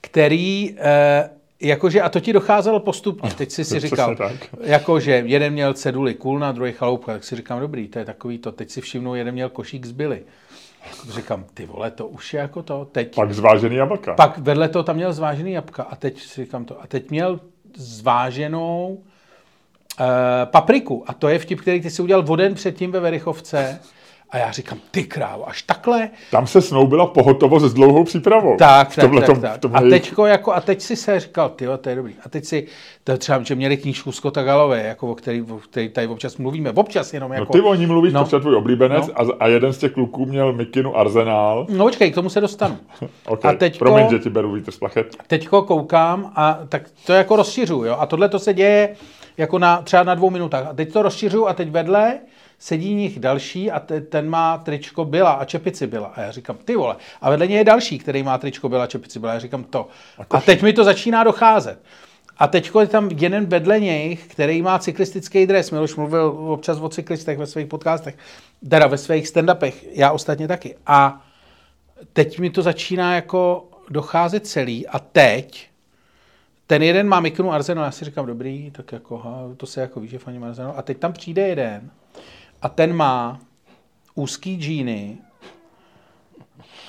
který, e, jakože, a to ti docházelo postupně, teď si si říkal, jakože jeden měl ceduli Kulna, druhý chaloupka, tak si říkám, dobrý, to je takový to, teď si všimnu, jeden měl košík z Billy. Říkám, ty vole, to už je jako to, teď.
Pak zvážený jablka.
Pak vedle toho tam měl zvážený jabka a teď si říkám to. A teď měl zváženou uh, papriku. A to je vtip, který ty si udělal o den předtím ve Verichovce. A já říkám, ty krávo, až takhle?
Tam se snoubila pohotovost s dlouhou přípravou.
Tak, tak, tak, tak.
tom
A, teďko jako, a teď si se říkal, ty to je dobrý. A teď si, to třeba, že měli knížku Scotta Galové, jako, o který, o který tady občas mluvíme. Občas jenom
No
jako...
ty o ní mluvíš,
No.
no. to je tvůj oblíbenec
No.
a, a jeden z těch kluků měl Mikinu arzenál.
No počkej, k tomu se dostanu.
Okay.
A teďko-
Promiň, že ti beru vítr z plachet.
teďko koukám a tak to jako rozšiřuju, jo. A tohle to se děje jako na, třeba na dvou minutách. A teď to rozšiřuju a teď vedle sedí nich další a te, ten má tričko byla a čepici byla. A já říkám, ty vole. A vedle něj je další, který má tričko byla a čepici byla. A já říkám to. A teď mi to začíná docházet. A teď je tam jeden vedle něj, který má cyklistický dres. Miloš mluvil občas o cyklistech ve svých podcastech, teda ve svých stand-upech, já ostatně taky. A teď mi to začíná jako docházet celý a teď ten jeden má miknu Arsenal, já si říkám, dobrý, tak jako, ha, to se jako ví, že faním Arsenal. A teď tam přijde jeden a ten má úzký džíny,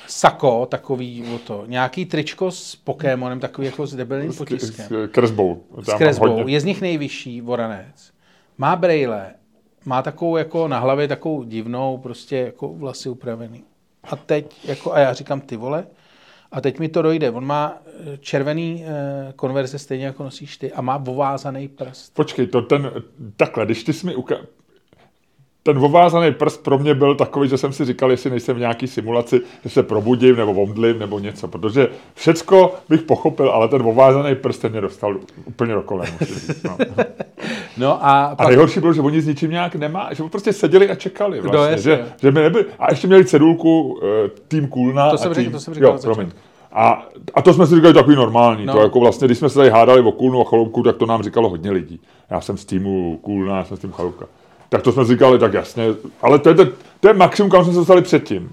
sako, takový o to, nějaký tričko s Pokémonem, takový jako s debilním potiskem.
S kresbou.
S kresbou, je z nich nejvyšší voranec. Má brejle, má takovou jako na hlavě takovou divnou, prostě jako vlasy upravený. A teď, jako, a já říkám, ty vole, a teď mi to dojde. On má eh, červený eh, konverze stejně jako nosíš ty a má vovázaný prst.
Počkej, to ten, takhle, když ty jsi mi uka... Ten ovázaný prst pro mě byl takový, že jsem si říkal, jestli nejsem v nějaký simulaci, že se probudím nebo omdlím nebo něco, protože všecko bych pochopil, ale ten ovázaný prst ten mě dostal úplně do říct. No.
No a
A
pak,
nejhorší bylo, že oni s ničím nějak nemá, že prostě seděli a čekali
No,
vlastně,
jasně.
že, že by nebyli, a ještě měli cedulku uh, tým Kulna
To
a
jsem
tým,
řekl- to jsem říkal
jo. A, a to jsme si říkali takový normální,
No.
no. to jako vlastně, když jsme se tady hádali o Kulnu a Chaloupku, tak to nám říkalo hodně lidí. Já jsem z týmu Kulna, já jsem z týmu Chaloupka. Tak to jsme říkali, tak jasně, ale to je, to, to je maximum, kam jsme se dostali předtím.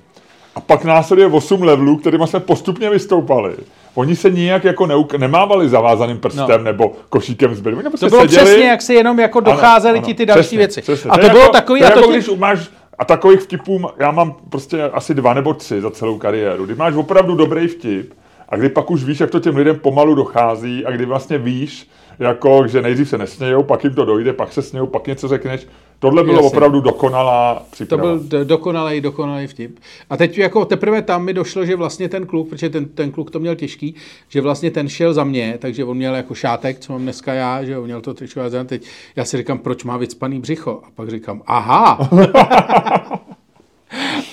A pak následuje 8 levelů, kterými jsme postupně vystoupali. Oni se nijak jako neuk- nemávali zavázaným prstem
No.
nebo košíkem. Oni prostě
to bylo
seděli,
přesně, jak si jenom jako docházely ti ty další
přesně,
věci.
Přesně.
A to,
je
bylo
jako,
takový,
to
a to
jako
tě-
když máš, a takových vtipů, já mám prostě asi dva nebo tři za celou kariéru. Kdy máš opravdu dobrý vtip a kdy pak už víš, jak to těm lidem pomalu dochází a kdy vlastně víš, jako, že nejdřív se nesmějou, pak jim to dojde, pak se smějou, pak něco řekneš. Tohle bylo
Jasně.
opravdu dokonalá
To
příprava.
byl do- dokonalý, dokonalý vtip. A teď jako teprve tam mi došlo, že vlastně ten kluk, protože ten, ten kluk to měl těžký, že vlastně ten šel za mě, takže on měl jako šátek, co mám dneska já, že jo, měl to a za- teď já si říkám, proč má vycpaný břicho? A pak říkám, aha.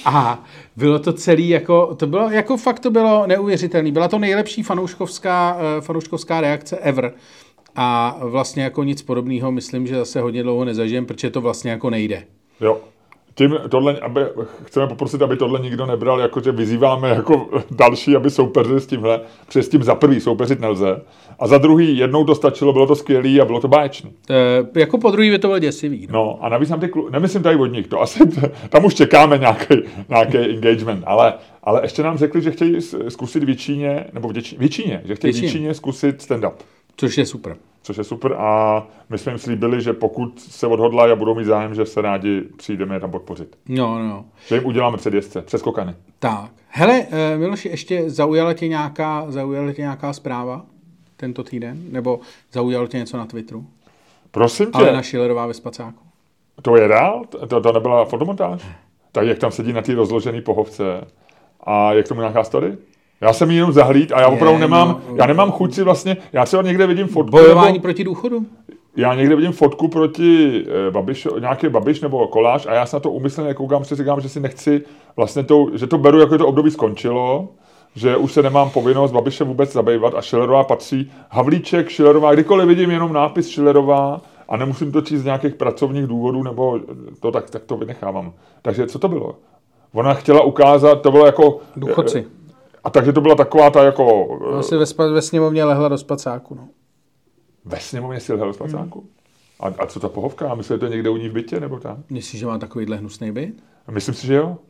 A bylo to celý jako, to bylo, jako fakt to bylo neuvěřitelné. Byla to nejlepší fanouškovská, eh, fanouškovská reakce ever. A vlastně jako nic podobného, myslím, že zase hodně dlouho nezažijem, protože to vlastně jako nejde.
Jo. Tím tohle, aby, chceme poprosit, aby tohle nikdo nebral, jako že vyzýváme jako další, aby soupeřili s tímhle, protože s tím za prvý soupeřit nelze. A za druhý, jednou to stačilo, bylo to skvělý a bylo to báječný.
E, jako po druhý by to bylo děsivý. No.
No a navíc nám ty klu... nemyslím tady od nich, to asi, tam už čekáme nějaký, nějaký engagement, ale, ale ještě nám řekli, že chtějí zkusit v Číně, nebo v že chtějí v
Většině.
Číně zkusit stand-up.
Což je super.
Což je super a my jsme jim slíbili, že pokud se odhodlají a budou mít zájem, že se rádi přijdeme je tam podpořit.
No, no.
Že jim uděláme předjezdce, přeskokany.
Tak. Hele, e, Miloši, ještě zaujala tě nějaká, zaujala tě nějaká zpráva tento týden? Nebo zaujalo tě něco na Twitteru?
Prosím tě,
Ale na Schillerová ve spacáku.
to je reál? To, to nebyla fotomontáž? Tak jak tam sedí na té rozložené pohovce a jak tomu nějaká story? Já jsem jenom zahlíd a já opravdu nemám,
no,
já nemám chuť si vlastně, já třeba někde vidím fotku,
Bojování
nebo,
proti důchodu?
já někde vidím fotku proti eh, Babiš, nějaký Babiš nebo Koláš a já se na to umyslně nekoukám, si říkám, že si nechci vlastně to, že to beru, jako že to období skončilo, že už se nemám povinnost Babiše vůbec zabývat a Schillerová patří. Havlíček, Schillerová, kdykoliv vidím jenom nápis Schillerová a nemusím to číst z nějakých pracovních důvodů nebo to, tak, tak to vynechávám. Takže co to bylo? Ona chtěla ukázat, to bylo jako...
Důchodci.
A takže to byla taková ta jako...
No, si ve, spa- ve sněmovně lehla do spacáku, no.
Ve sněmovně si lehla do spacáku? A, a co ta pohovka? Myslím, že to je někde u ní v bytě, nebo tam?
Myslíš, že má takovýhle hnusný byt?
Myslím si, že jo.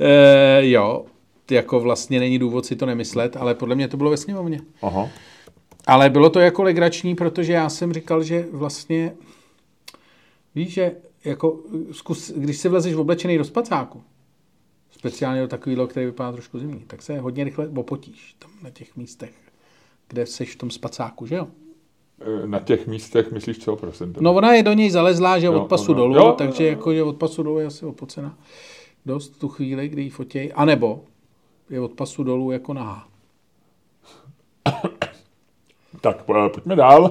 E, jo, jako vlastně není důvod si to nemyslet, ale podle mě to bylo ve sněmovně.
Aha.
Ale bylo to jako legrační, protože já jsem říkal, že vlastně, víš, že jako zkus, když si vlezeš v oblečený do spacáku, speciálně do takového, který vypadá trošku zimní, tak se hodně rychle opotíš tam na těch místech, kde seš v tom spacáku, že jo?
E, Na těch místech myslíš co, prosím? tě?
No ona je do něj zalezlá, že
Jo,
od pasu
no, no.
dolů,
Jo,
takže
jo,
jako, že od pasu dolů je asi opocena dost tu chvíli, kdy ji fotěj, anebo je od pasu dolů jako nahá.
Tak po- pojďme dál.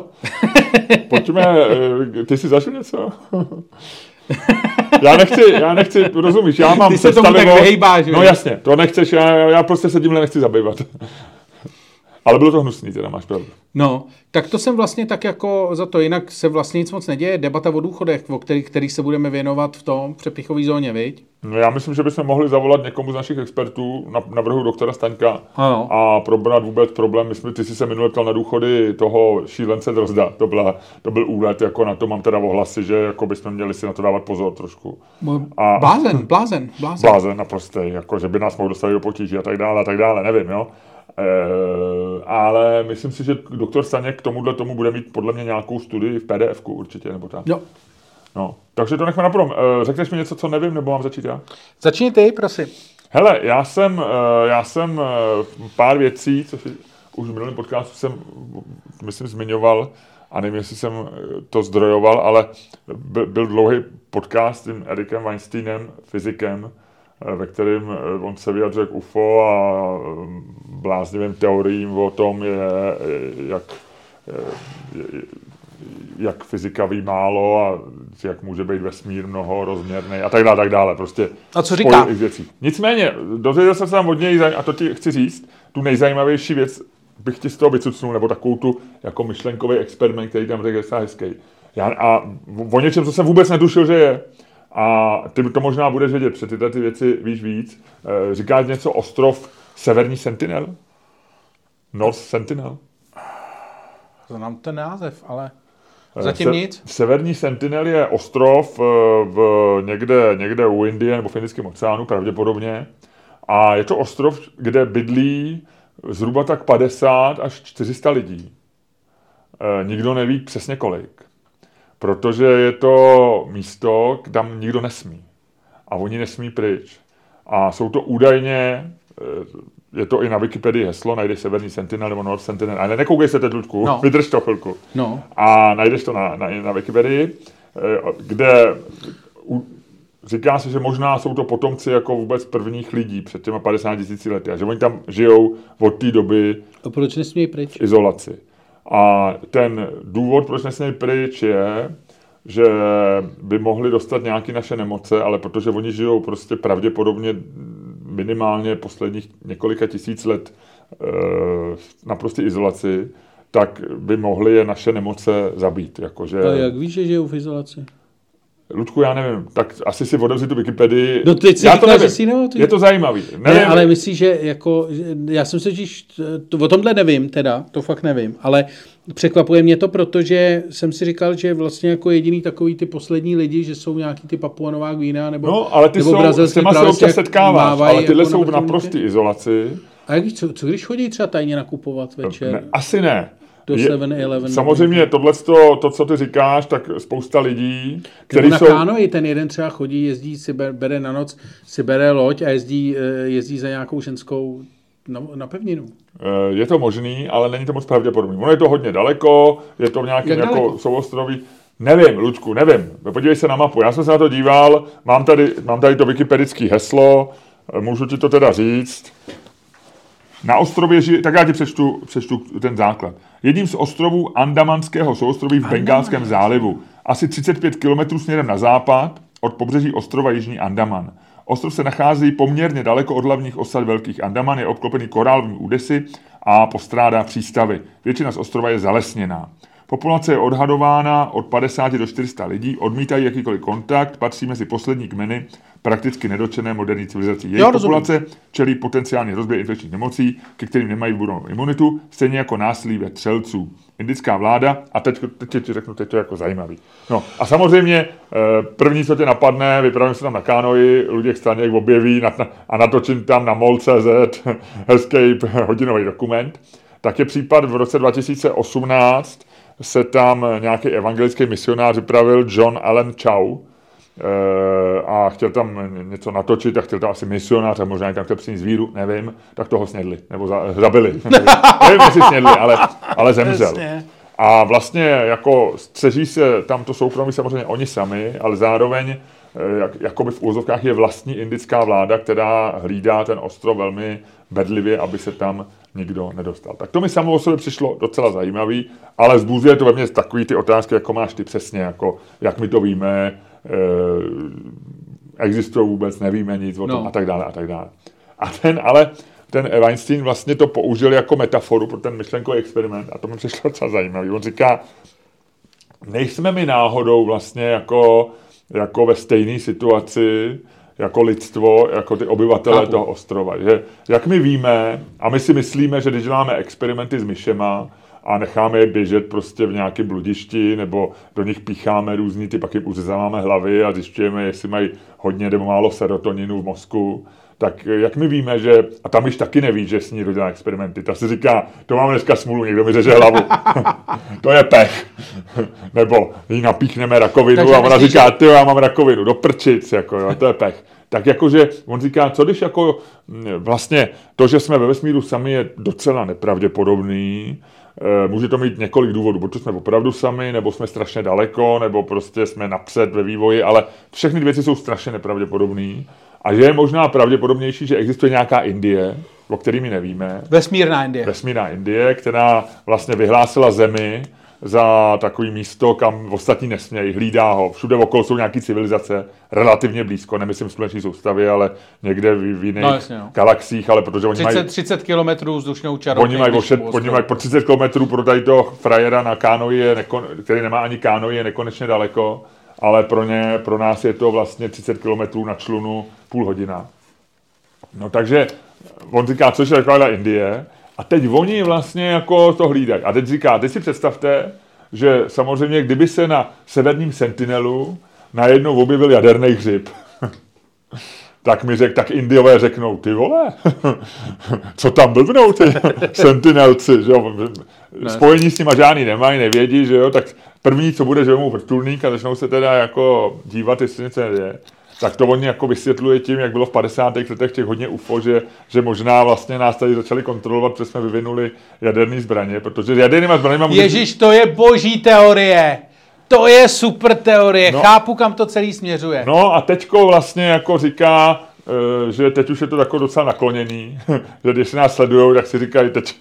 Pojďme, e, ty jsi zažil něco? Já nechci, já nechci, rozumíš, já mám
Ty se tomu tak vyhejbáš,
No jasně, to nechceš, já, já prostě se tímhle nechci zabývat. Ale bylo to hnusný, teda máš pravdu.
No, tak to jsem vlastně tak jako za to, jinak se vlastně nic moc neděje. Debata o důchodech, o kterých, kterých se budeme věnovat v tom v přepichové zóně, viď?
No já myslím, že bychom mohli zavolat někomu z našich expertů na navrhu doktora Staňka
Ano.
a probrat vůbec problém. My jsme, ty jsi se minule ptal na důchody toho šílence Drozda. To, byla, to byl úlet, jako na to mám teda ohlasy, že jako bychom měli si na to dávat pozor trošku. A-
Blázen, blázen, blázen.
Blázen naprostý, jako že by nás mohl dostat do potíží a tak dále a tak dále, nevím, jo. E, ale myslím si, že doktor Staněk k tomuhle tomu bude mít podle mě nějakou studii v pdf určitě, nebo tak.
Jo.
No. Takže to nechme na prom. E, řekneš mi něco, co nevím, nebo mám začít já?
Začni ty, prosím.
Hele, já jsem, eh, já jsem eh, pár věcí, co si už v minulém podcastu jsem, myslím, zmiňoval, a nevím, jestli jsem eh, to zdrojoval, ale byl, dlouhý podcast s tím Erikem Weinsteinem, fyzikem, eh, ve kterém eh, on se vyjadřuje k UFO a eh, bláznivým teoriím o tom, je, eh, jak, eh, jak fyzika ví málo a jak může být vesmír mnoho rozměrný a tak dále, tak dále. Prostě
A co říká?
věcí. Nicméně, dozvěděl jsem se tam od něj, a to ti chci říct, tu nejzajímavější věc bych ti z toho vycucnul, nebo takovou tu jako myšlenkový experiment, který tam řekl, je hezký. Já, a o něčem, co jsem vůbec netušil, že je. A ty to možná budeš vědět, protože tyhle ty věci víš víc. E, říkáš něco ostrov Severní Sentinel? North Sentinel?
Znám ten název, ale zatím
Se-
nic.
Severní Sentinel je ostrov eh, v někde, někde u Indie nebo v Indickém oceánu pravděpodobně. A je to ostrov, kde bydlí zhruba tak 50 až 400 lidí. Eh, Nikdo neví přesně kolik. Protože je to místo, kam nikdo nesmí. A oni nesmí pryč. A jsou to údajně, eh, je to i na Wikipedii heslo, najdeš Severní Sentinel nebo North Sentinel. Ale nekoukej se teď, Ludku,
No.
vydrž to chvilku
No,
a najdeš to na, na, na Wikipedii, eh, kde u, říká se, že možná jsou to potomci jako vůbec prvních lidí před těma 50 tisíci lety a že oni tam žijou od té doby
a proč nesmí pryč?
izolaci. A ten důvod, proč nesmí pryč, je, že by mohli dostat nějaké naše nemoce, ale protože oni žijou prostě pravděpodobně minimálně posledních několika tisíc let e, na prostě izolaci, tak by mohly je naše nemoce zabít. Jakože,
A jak víš, že žijou v izolaci?
Ludku, já nevím, tak asi si odevři tu Wikipedii.
No teď si
já
říkal, že si ty-
Je to zajímavý. Nevím,
Ne, ale myslíš, že jako, já jsem se totiž, to, o tomhle nevím teda, to fakt nevím, ale překvapuje mě to, protože jsem si říkal, že vlastně jako jediný takový ty poslední lidi, že jsou nějaký ty Papua Nová Gvina nebo
No, ale ty
nebo
jsou, s těma se občas setkáváš,
mávají
ale tyhle
jako
jsou v naprosté izolaci.
A jak, co, co když chodí třeba tajně nakupovat večer?
Ne, asi ne.
Do 7-Eleven.
Samozřejmě tohle, to, co ty říkáš, tak spousta lidí, kteří
na
jsou...
kánoji, ten jeden třeba chodí, jezdí, si ber, bere na noc, si bere loď a jezdí, eh, jezdí za nějakou ženskou na, na pevninu.
Eh, Je to možný, ale není to moc pravděpodobný. Ono je to hodně daleko, je to v nějakém
Jak
jako souostroví. Nevím, Lučku, nevím. Podívej se na mapu. Já jsem se na to díval, mám tady, mám tady to wikipedické heslo, eh, můžu ti to teda říct. Na ostrově žije, tak já ti přečtu, přečtu ten základ. Jedním z ostrovů Andamanského souostroví v Bengálském zálivu. Asi 35 km směrem na západ od pobřeží ostrova Jižní Andaman. Ostrov se nachází poměrně daleko od hlavních osad Velkých Andaman, je obklopený korálovými údesy a postrádá přístavy. Většina z ostrova je zalesněná. Populace je odhadována od 50 do 400 lidí, odmítají jakýkoliv kontakt, patří mezi poslední kmeny prakticky nedočené moderní civilizací. Jejich
Jo, rozumím.
populace čelí potenciální hrozbě infekčních nemocí, ke kterým nemají budou imunitu, stejně jako násilí ve střelců. Indická vláda, a teď, teď ti řeknu, teď to je jako zajímavý. No a samozřejmě eh, první, co tě napadne, vypravím se tam na kánoji, Luděk Staněk objeví na, na, a natočím tam na mol.cz Escape hodinový dokument. Tak je případ v roce 2018 se tam nějaký evangelický misionář vypravil John Allen Chow, Eh, a chtěl tam něco natočit a chtěl tam asi misionář a možná tam chtěl přinést víru, nevím, tak toho snědli, nebo za, zabili. nevím, jestli snědli, ale, ale zemřel. A vlastně jako střeží se tam to soukromí samozřejmě oni sami, ale zároveň jak, jakoby v úzovkách je vlastní indická vláda, která hlídá ten ostrov velmi bedlivě, aby se tam nikdo nedostal. Tak to mi samo o sobě přišlo docela zajímavý, ale zbuzuje to ve mně takový ty otázky, jako máš ty přesně, jako jak my to víme, eh, existují vůbec, nevíme nic o tom
No.
a tak dále a tak dále. A ten ale, ten Weinstein vlastně to použil jako metaforu pro ten myšlenkový experiment a to mi přišlo docela zajímavý. On říká, nejsme my náhodou vlastně jako, jako ve stejné situaci, jako lidstvo, jako ty obyvatele
Chápu.
toho ostrova. Že, jak my víme, a my si myslíme, že když děláme experimenty s myšema a necháme je běžet prostě v nějakém bludišti, nebo do nich pícháme různý, ty pak jim uřezáváme hlavy a zjišťujeme, jestli mají hodně nebo málo serotoninu v mozku, tak jak my víme, že, a tam již taky neví, že s ní dělá experimenty, ta si říká, to mám dneska smůlu, někdo mi řeže hlavu. to je pech. Nebo jí napíchneme rakovinu
Takže
a ona
myslíš,
říká, ty já mám rakovinu, do prčic, jako jo, to je pech. Tak jakože, on říká, co když jako mm, vlastně to, že jsme ve vesmíru sami je docela nepravděpodobný, Eh, Může to mít několik důvodů, protože jsme opravdu sami, nebo jsme strašně daleko, nebo prostě jsme napřed ve vývoji, ale všechny dvě věci jsou strašně nepravděpodobné. A že je možná pravděpodobnější, že existuje nějaká Indie, o který my nevíme,
Vesmírná Indie.
vesmírná Indie, která vlastně vyhlásila Zemi za takový místo, kam ostatní nesmějí, hlídá ho. Všude okolo jsou nějaké civilizace, relativně blízko, nemyslím v sluneční soustavě, ale někde v, v jiných
No, jasně, no.
galaxiích, ale protože oni
30,
mají
30 kilometrů vzdušnou čarou.
Oni mají, ošet, oni mají po 30 km prodají toho frajera na kánoji, nekon, který nemá ani kánoji, je nekonečně daleko, ale pro, ně, pro nás je to vlastně 30 km na člunu půl hodina. No takže on říká, což je taková Indie, a teď oni vlastně jako to hlídají. A teď říká, teď si představte, že samozřejmě, kdyby se na severním Sentinelu najednou objevil jaderný hřib, tak mi řek, tak Indiové řeknou, ty vole, co tam blbnou ty sentinelci, že jo? Spojení s nima žádný nemají, nevědí, že jo, tak první, co bude, že vemou vrtulník a začnou se teda jako dívat, jestli něco neděje. Tak to oni jako vysvětluje tím, jak bylo v 50. letech těch hodně UFO, že, že možná vlastně nás tady začali kontrolovat, protože jsme vyvinuli jaderné zbraně, protože jadernýma zbraněma může-
Ježíš, to je boží teorie. To je super teorie.
No.
Chápu, kam to celý směřuje.
No a teďko vlastně jako říká, že teď už je to jako docela nakloněný, že když se nás sledují, tak si říkají, teď,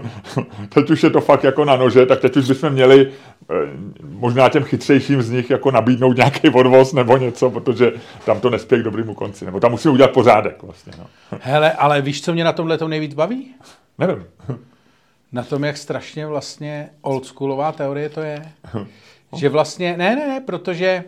teď už je to fakt jako na nože, tak teď už bychom měli eh, možná těm chytřejším z nich jako nabídnout nějaký odvoz nebo něco, protože tam to nespěje k dobrému konci, nebo tam musíme udělat pořádek vlastně, no.
Hele, ale víš, co mě na tomhle to nejvíc baví?
Nevím.
Na tom, jak strašně vlastně oldschoolová teorie to je. Že vlastně, ne, ne, ne, protože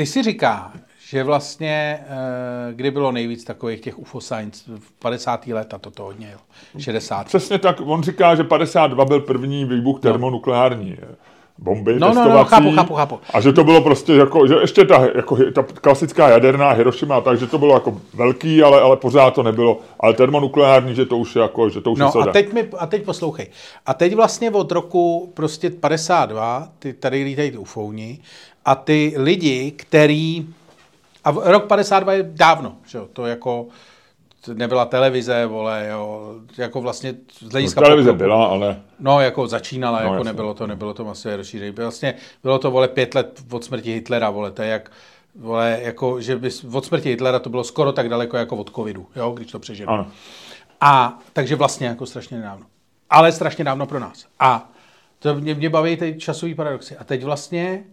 ty si říká, že vlastně, eh, kdy bylo nejvíc takových těch UFO science, v 50. let a toto hodně, jo, 60.
Přesně tak, on říká, že 52 byl první výbuch termonukleární eh, bomby
No, no, no,
testovací.
chápu, chápu, chápu.
A že to bylo prostě jako, že ještě ta, jako, ta klasická jaderná Hiroshima, takže to bylo jako velký, ale, ale pořád to nebylo. Ale termonukleární, že to už je jako, že to už je
No a
soda.
teď, mi, a teď poslouchej. A teď vlastně od roku prostě 52, ty tady lítají ty ufouni, a ty lidi, který... A rok 52 je dávno, že jo, to jako nebyla televize, vole, jo, jako vlastně z hlediska
Televize
pokroku.
byla, ale
No, jako začínala,
No,
jako
jasně.
nebylo to, nebylo to masové rozšíření. Vlastně bylo to, vole, pět let od smrti Hitlera, vole, to je jak, vole, jako, že bys, od smrti Hitlera to bylo skoro tak daleko jako od covidu, jo, když to přeženu.
ano.
A takže vlastně jako strašně nedávno. Ale strašně dávno pro nás. A to mě, mě baví ty časové paradoxy. A teď vlastně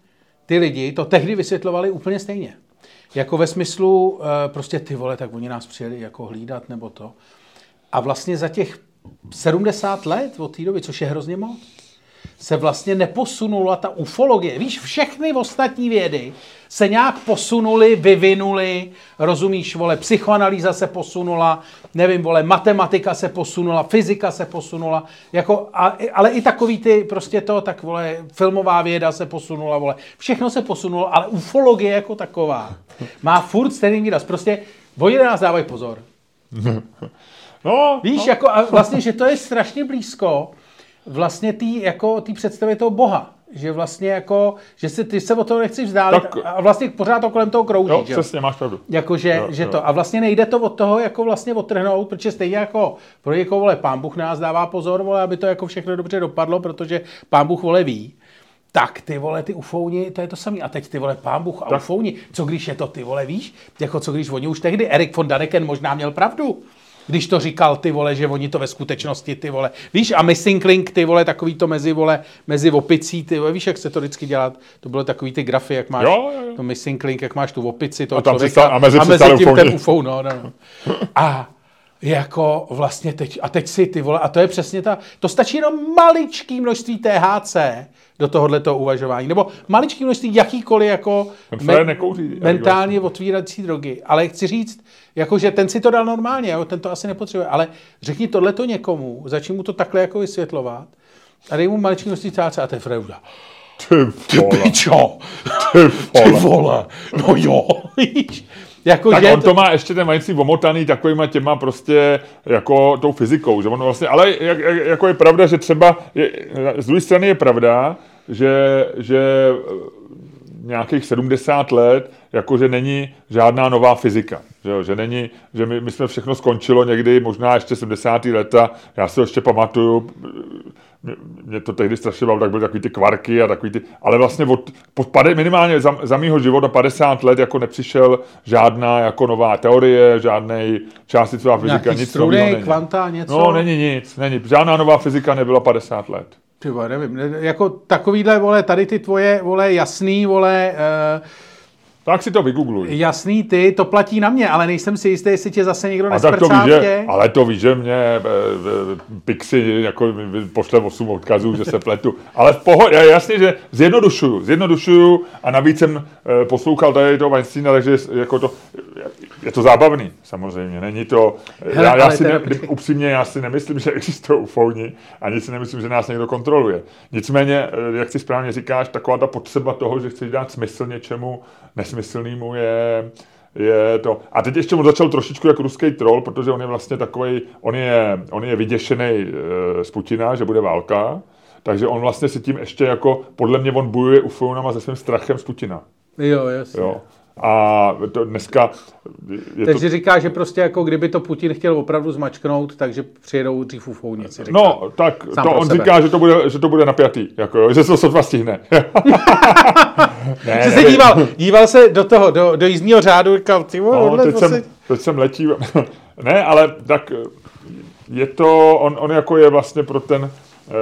ty lidi to tehdy vysvětlovali úplně stejně. Jako ve smyslu, eh, prostě ty vole, tak oni nás přijeli jako hlídat nebo to. A vlastně za těch 70 let od té doby, což je hrozně moc, se vlastně neposunula ta ufologie. Víš, všechny ostatní vědy se nějak posunuli, vyvinuli, rozumíš, vole, psychoanalýza se posunula, nevím, vole, matematika se posunula, fyzika se posunula, jako, a, ale i takový ty, prostě to, tak vole, filmová věda se posunula, vole, všechno se posunulo, ale ufologie jako taková má furt stejný výraz, prostě oni nás dávají pozor.
No,
Víš,
no.
jako a vlastně, že to je strašně blízko vlastně tý, jako tý představě toho Boha. Že vlastně jako, že si, ty se o toho nechceš vzdálit
Tak-
a vlastně pořád to kolem toho krouží.
jo,
že
přesně, máš pravdu.
Jakože,
Jo,
že
jo.
to. A vlastně nejde to od toho jako vlastně odtrhnout, protože stejně jako pro někoho, vole, pán Bůh nás dává pozor, vole, aby to jako všechno dobře dopadlo, protože pán Bůh, vole, ví. Tak ty vole, ty ufouni, to je to samé. A teď ty vole, pán Bůh a
Tak.
ufouni. Co když je to ty vole, víš? Jako co když oni už tehdy, Erik von Daneken možná měl pravdu. Když to říkal ty vole, že oni to ve skutečnosti ty vole. Víš, a Missing Link ty vole, takový to mezi vole, mezi opicí, ty vole, víš, jak se to vždycky dělat? To bylo takový ty grafy, jak máš
Jo, jo, jo.
to Missing Link, jak máš tu opici, toho
A tam
člověka,
a mezi
a mezi tím ten ufou, no, no, no. A jako vlastně teď, a teď si ty vole, a to je přesně ta, to stačí jenom maličký množství THC do tohohle toho uvažování, nebo maličký množství jakýkoliv jako
Fred nekouří, Erik
mentálně otvírací drogy. Ale chci říct, jako, že ten si to dal normálně, jo, ten to asi nepotřebuje, ale řekni tohleto někomu, začni mu to takhle jako vysvětlovat a dej mu maličký množství THC a ten Fred udělá.
Ty
Ty pičo,
ty
ty
vole.
vole, no jo, víš. Jako,
Tak
že
on to má ještě ten mající omotaný takovýma těma prostě jako tou fyzikou, že on vlastně, ale jak, jak, jako je pravda, že třeba, je, z druhé strany je pravda, že, že nějakých 70 let, jakože není žádná nová fyzika. Že, jo? že není, že my, my jsme všechno skončilo někdy, možná ještě 70. leta, já si to ještě pamatuju, mě, to tehdy strašně bavilo, tak byly takový ty kvarky a takový ty, ale vlastně od, pod pade, minimálně za, za mýho života 50 let jako nepřišel žádná jako nová teorie, žádný částicová fyzika,
nějaký
nic
struny,
nového není.
kvanta, něco.
No, není nic, není. Žádná nová fyzika nebyla 50 let.
Ty nevím, ne- jako takovýhle, vole, tady ty tvoje, vole, jasný, vole, uh,
Tak si to vygoogluj.
jasný ty, to platí na mě, ale nejsem si jistý, jestli tě zase někdo
A tak to
nesprcá
víš,
v
že, ale to víš, že mě e, e, Pixi jako pošle 8 odkazů, že se pletu. Ale v pohodě, jasně, že zjednodušuju, zjednodušuju a navíc jsem e, poslouchal tady toho Weinsteina, takže jako to, je to zábavný, samozřejmě, není to,
Hele,
já, já si
teda
ne, upřímně, já si nemyslím, že existují ufouni, ani si nemyslím, že nás někdo kontroluje. Nicméně, jak si správně říkáš, taková ta potřeba toho, že chceš dát smysl něčemu nesmyslnému je, je to. A teď ještě on začal trošičku jako ruský troll, protože on je vlastně takový, on je, on je vyděšený e, z Putina, že bude válka, takže on vlastně si tím ještě jako, podle mě on bojuje ufounama se svým strachem z Putina.
Jo, jasně.
Jo. A to dneska je to,
Takže říká, že prostě jako kdyby to Putin chtěl opravdu zmačknout, takže přijedou dřív ufounici. říká.
No, tak
Sám
to on
sebe.
říká, že to bude, že to bude napjatý, jako, jo, že se to sotva stihne. ne,
Že se
nevím.
díval, díval se do toho, do, do jízdního řádu, říkal, ty vole,
No, teď,
to
jsem, teď jsem letí. ne, ale tak je to, on, on jako je vlastně pro ten,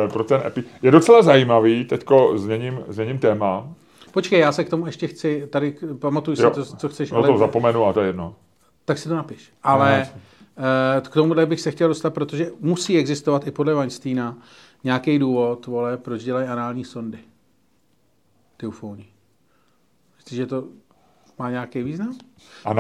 eh, pro ten epi. Je docela zajímavý, teďko změním, změním téma.
Počkej, já se k tomu ještě chci, tady k- pamatuj si to, co chceš,
No
ale
to zapomenu a to je jedno.
tak si to napiš. Ale
jasně.
eh, k tomuhle bych se chtěl dostat, protože musí existovat i podle Weinsteina nějaký důvod, vole, proč dělají anální sondy. Ty ufouni. Myslíš, že to má nějaký význam?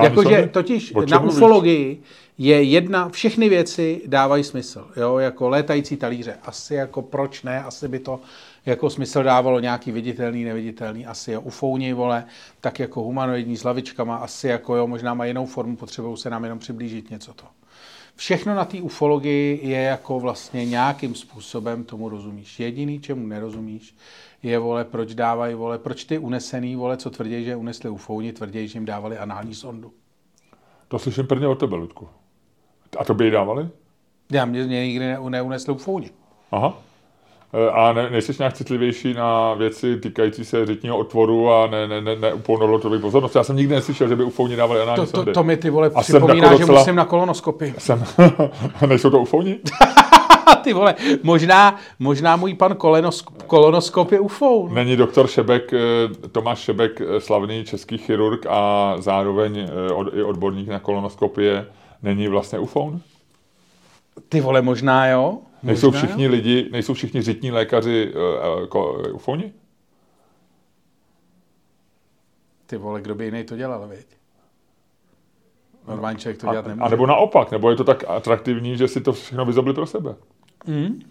Jakože totiž na
mluvíš?
ufologii je jedna, všechny věci dávají smysl, jo, jako létající talíře. Asi jako proč ne, asi by to jako smysl dávalo nějaký viditelný, neviditelný, asi jo, ufouni, vole, tak jako humanoidní s lavičkama, asi jako jo, možná má jinou formu, potřebují se nám jenom přiblížit něco to. Všechno na té ufologii je jako vlastně nějakým způsobem tomu rozumíš. Jediný, čemu nerozumíš, je, vole, proč dávají, vole, proč ty unesený, vole, co tvrdí, že unesli ufouni, tvrdí, že jim dávali anální sondu.
To slyším prvně od tebe, Ludku. A to by ji dávali?
Já mě, mě nikdy ne, neunesli ufouni.
Aha. E, A ne, nejsi nějak citlivější na věci týkající se řitního otvoru a ne, ne, ne, neupounulo to pozornost? Já jsem nikdy neslyšel, že by ufouni dávali anální
To, to,
sondy.
to mi ty vole
A jsem
připomíná,
jako
že
docela-
musím na kolonoskopii.
Jsem... Nejsou to ufouni?
A ty vole, možná, možná můj pan kolonoskop, kolonoskop je ufoun.
Není doktor Šebek, eh, Tomáš Šebek, eh, slavný český chirurg a zároveň eh, od, i odborník na kolonoskopie, není vlastně ufoun?
Ty vole, možná jo.
Nejsou
Možná,
všichni lidi, nejsou všichni řitní lékaři uh, ufoni?
Ty vole, kdo by jiný to dělal, viď? Normální člověk to
A,
dělat nemůže.
a nebo naopak, nebo je to tak atraktivní, že si to všechno vyzobli pro sebe.
Mm.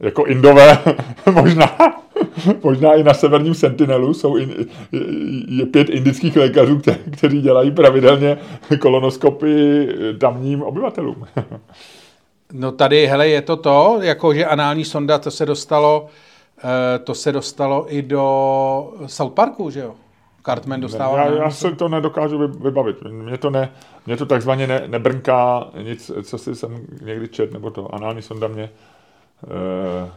Jako Indové, možná, možná i na severním Sentinelu jsou in, je, pět indických lékařů, kte, kteří dělají pravidelně kolonoskopy tamním obyvatelům.
No tady, hele, je to to, jako že anální sonda, to se dostalo, eh, to se dostalo i do South Parku, že jo? Cartman dostával.
já,
anální
já
sondu.
se to nedokážu vy- vybavit. Mě to, ne, mě to takzvaně ne, nebrnká nic, co si jsem někdy čet, nebo to anální sonda mě... Eh,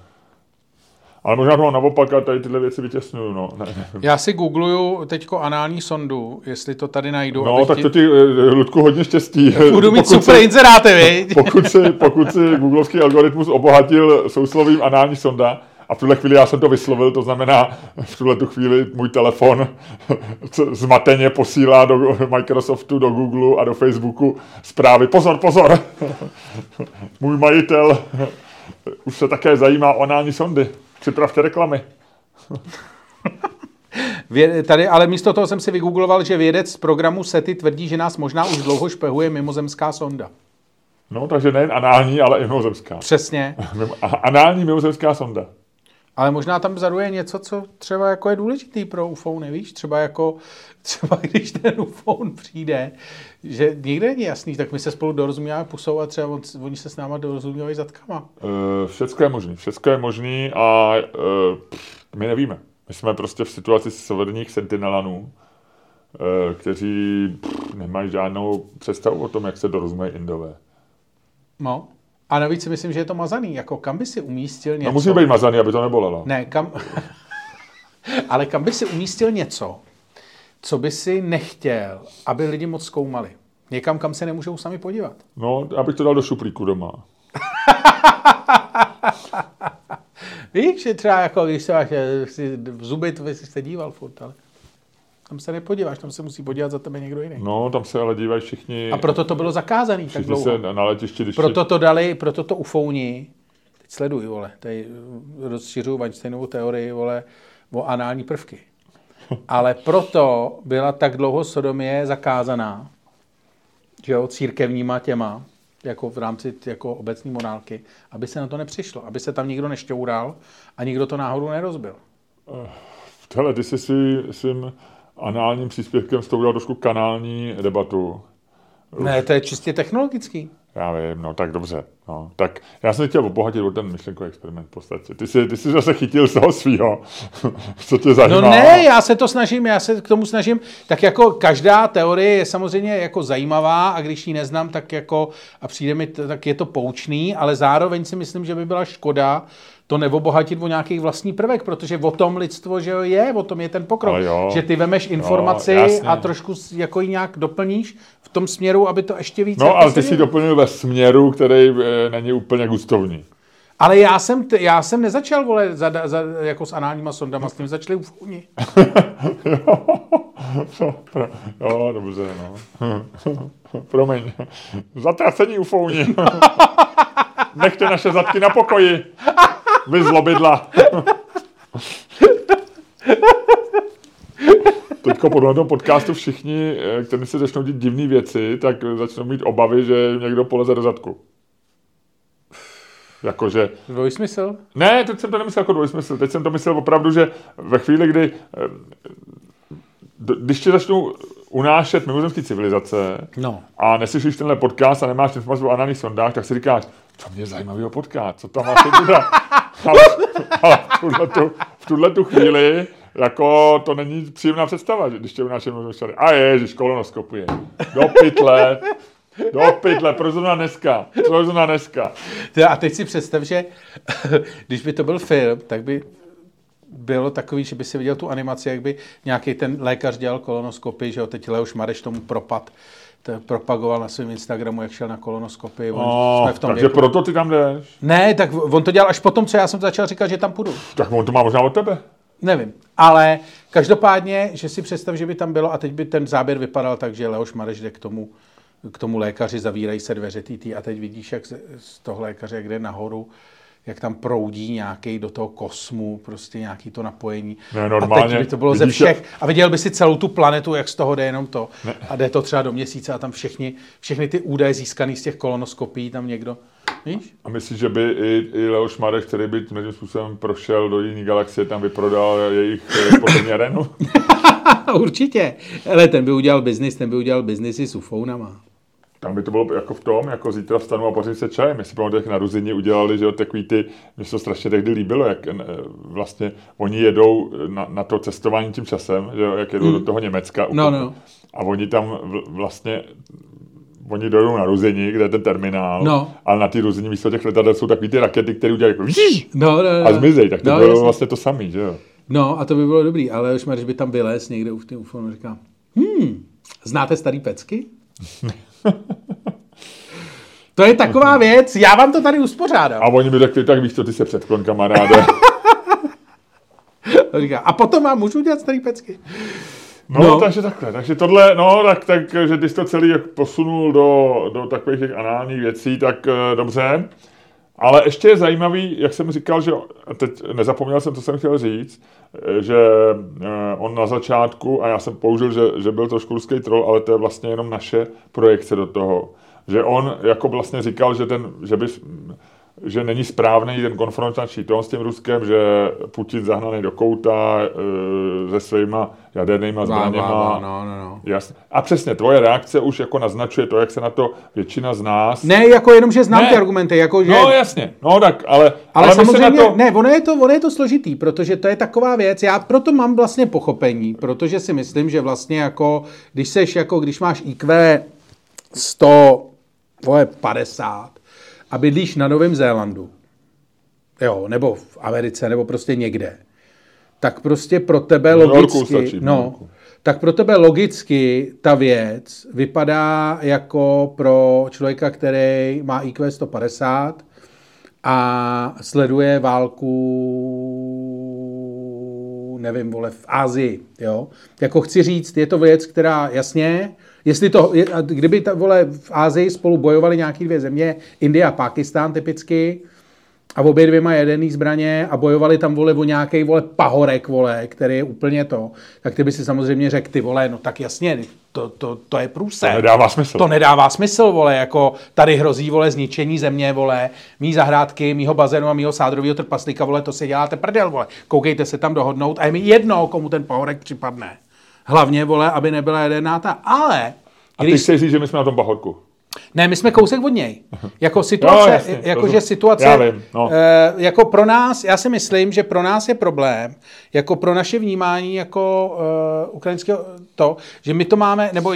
ale možná to mám naopak a tady tyhle věci vytěsnuju. No, ne.
Já si googluju teďko anální sondu, jestli to tady najdu.
no tak
ti-
to ti, eh, Ludku, hodně štěstí.
Budu mít
Pokud
super
si-
inzeráty, viď?
pokud si, pokud si googlovský algoritmus obohatil souslovím anální sonda, a v tuhle chvíli já jsem to vyslovil, to znamená, v tuhle tu chvíli můj telefon zmateně posílá do Microsoftu, do Google a do Facebooku zprávy. Pozor, pozor! Můj majitel už se také zajímá o anální sondy. Připravte reklamy.
Tady, ale místo toho jsem si vygoogloval, že vědec z programu SETI tvrdí, že nás možná už dlouho špehuje mimozemská sonda.
No, takže nejen anální, ale i mimozemská.
Přesně.
Anální mimozemská sonda.
Ale možná tam vzadu je něco, co třeba jako je důležitý pro UFO, nevíš? Třeba jako, třeba když ten UFO přijde, že nikde není jasný, tak my se spolu dorozumíváme pusou a třeba on, oni se s náma dorozumívají zadkama.
Uh, všecko je možný. Všecko je možný a uh, my nevíme. My jsme prostě v situaci severních sentinelanů, uh, kteří pff, nemají žádnou představu o tom, jak se dorozumějí Indové.
No. A navíc si myslím, že je to mazaný. Jako kam by si umístil něco?
No musí být mazaný, aby to nebolelo.
Ne, kam... Ale kam by si umístil něco, co by si nechtěl, aby lidi moc zkoumali? Někam, kam se nemůžou sami podívat.
No, abych to dal do šuplíku doma.
Víš, že třeba jako, když se máš eh, si zuby, to bys se díval furt, ale tam se nepodíváš, tam se musí podívat za tebe někdo jiný.
No, tam se ale dívají všichni,
A proto to bylo zakázané tak dlouho.
se na letišti, když
Proto to dali, proto to ufouni. Teď sleduj, vole, tady eh, rozšiřuju Weinsteinovou teorii, vole, o anální prvky. Ale proto byla tak dlouho sodomie zakázaná, že jo, církevníma těma, jako v rámci jako obecní morálky, aby se na to nepřišlo, aby se tam nikdo nešťoural a nikdo to náhodou nerozbil.
Hele, ty jsi svý, svým análním příspěvkem s tou udělal trošku kanální debatu.
Ne, to je čistě technologický.
Já vím, no tak dobře. No, tak já jsem chtěl obohatit o ten myšlenkový experiment v podstatě. Ty jsi, ty jsi zase chytil z toho svýho, co tě zajímá.
No ne, já se to snažím, já se k tomu snažím, tak jako každá teorie je samozřejmě jako zajímavá a když ji neznám, tak jako a přijde mi, tak je to poučný, ale zároveň si myslím, že by byla škoda to neobohatit o nějaký vlastní prvek, protože o tom lidstvo, že jo, je, o tom je ten pokrok,
Ale jo.
že ty vemeš informaci
jasně.
a trošku jako ji nějak doplníš v tom směru, aby to ještě víc...
No, ale ty si doplnil ve směru, který e, není úplně gustovní.
Ale já jsem, t- já jsem nezačal, vole, za, za, jako s análníma sondama, s tím začali ufouni.
Pro- jo, dobře, no. Promiň. Zatracení ufouni. Nechte naše zadky na pokoji. Vy zlobidla. Teďko po tom podcastu všichni, eh, kteří si začnou dít divné věci, tak začnou mít obavy, že někdo poleze do zadku. Jakože,
Dvojsmysl?
ne, teď jsem to nemyslel jako dvojsmysl, teď jsem to myslel opravdu, že ve chvíli, kdy eh, když tě začnou unášet mimozemské civilizace
No.
a neslyšíš tenhle podcast a nemáš informace o análních sondách, tak si říkáš, to mě zajímavého podcast, co tam asi bude. ale, ale v tuhle tu chvíli jako to není příjemná představa, že když tě unáší mimozemské A ježiš, kolonoskopuje. Do pytle, do pytle, proč zrovna dneska, proč zrovna dneska.
Teda A teď si představ, že když by to byl film, tak by bylo takový, že by si viděl tu animaci, jak by nějaký ten lékař dělal kolonoskopy, že jo, teď Leoš Mareš tomu propad, to propagoval na svém Instagramu, jak šel na kolonoskopy. On,
No,
jsme v tom
takže
věku.
proto ty tam jdeš.
Ne, tak on to dělal až potom, co já jsem začal říkat, že tam půjdu.
Tak on to má možná od tebe.
Nevím. Ale každopádně, že si představ, že by tam bylo a teď by ten záběr vypadal tak, že Leoš Mareš jde k tomu k tomu lékaři, zavírají se dveře tý, a teď vidíš, jak z toho lékaře, kde nahoru, jak tam proudí nějaký do toho kosmu, prostě nějaký to napojení.
Ne, normálně,
a teď by to bylo ze všech. A viděl by si celou tu planetu, jak z toho jde jenom to. Ne. A jde to třeba do měsíce a tam všechny, všechny ty údaje získané z těch kolonoskopií tam někdo Víš?
A myslíš, že by i, i Leoš Marek, který by tím způsobem prošel do jiné galaxie, tam vyprodal jejich eh, podle Renu?
Určitě. Ale ten by udělal biznis, ten by udělal biznisy s ufounama.
Tam by to bylo jako v tom, jako zítra vstanu a pořím se čajem. My si pamatujeme, jak na Ruzini udělali, že jo, takový ty, mi se to strašně tehdy líbilo, jak eh, vlastně oni jedou na, na to cestování tím časem, že jo, jak jedou mm. do toho Německa.
No, no.
A oni tam vlastně oni dojdou na Ruzini, kde je ten terminál, no. ale na ty Ruzini místo těch letadel jsou takový ty rakety, které udělají jako
no, no, no.
a zmizej, tak to no, bylo jasný. vlastně to samý, že jo.
No a to by bylo dobrý, ale už když by tam vylez někde v tom ufonu říká, hm, znáte starý pecky? to je taková věc, já vám to tady uspořádám.
A oni by řekli, tak víš co, ty se předklon, kamaráde.
říká, a potom vám můžu dělat starý pecky.
No, no, takže takhle. Takže tohle, no, tak, tak že ty jsi to celý jak posunul do, do takových těch análních věcí, tak uh, dobře. Ale ještě je zajímavý, jak jsem říkal, že teď nezapomněl jsem, co jsem chtěl říct, eh, že uh, on na začátku, a já jsem použil, že, že byl trošku ruský troll, ale to je vlastně jenom naše projekce do toho, že on jako vlastně říkal, že, ten, že by že není správný ten konfrontační tón s tím Ruskem, že Putin zahnaný do kouta e, se svýma jadernýma zbraněma.
No, no, no.
Jasně. A přesně, tvoje reakce už jako naznačuje to, jak se na to většina z nás...
Ne, jako jenom, že znám ne. ty argumenty. Jako, že...
No jasně, no tak, ale...
Ale, ale samozřejmě, na to... ne, ono je, to, ono je to složitý, protože to je taková věc, já proto mám vlastně pochopení, protože si myslím, že vlastně jako, když seš jako, když máš IQ 100, vole, 50, a bydlíš na Novém Zélandu, jo, nebo v Americe, nebo prostě někde, tak prostě pro tebe logicky, stačí, no, tak pro tebe logicky ta věc vypadá jako pro člověka, který má IQ 150 a sleduje válku nevím, vole, v Ázii, jo. Jako chci říct, je to věc, která jasně, Jestli to, kdyby ta, vole, v Ázii spolu bojovali nějaké dvě země, Indie a Pakistán typicky, a v obě dvě mají jedený zbraně a bojovali tam vole o nějaký vole pahorek, vole, který je úplně to, tak ty by si samozřejmě řekl, ty vole, no tak jasně, to, to, to je průse.
To nedává smysl.
To nedává smysl, vole, jako tady hrozí, vole, zničení země, vole, mý zahrádky, mýho bazénu a mýho sádrového trpaslíka, vole, to si děláte prdel, vole, koukejte se tam dohodnout a je mi jedno, komu ten pahorek připadne. Hlavně, vole, aby nebyla jedená ta. Ale...
A ty chceš říct, že my jsme na tom bahorku.
Ne, my jsme kousek od něj. Jako situace, no, jasně, jako že situace,
já vím, no.
e, jako pro nás, já si myslím, že pro nás je problém, jako pro naše vnímání jako e, ukrajinského to, že my to máme, nebo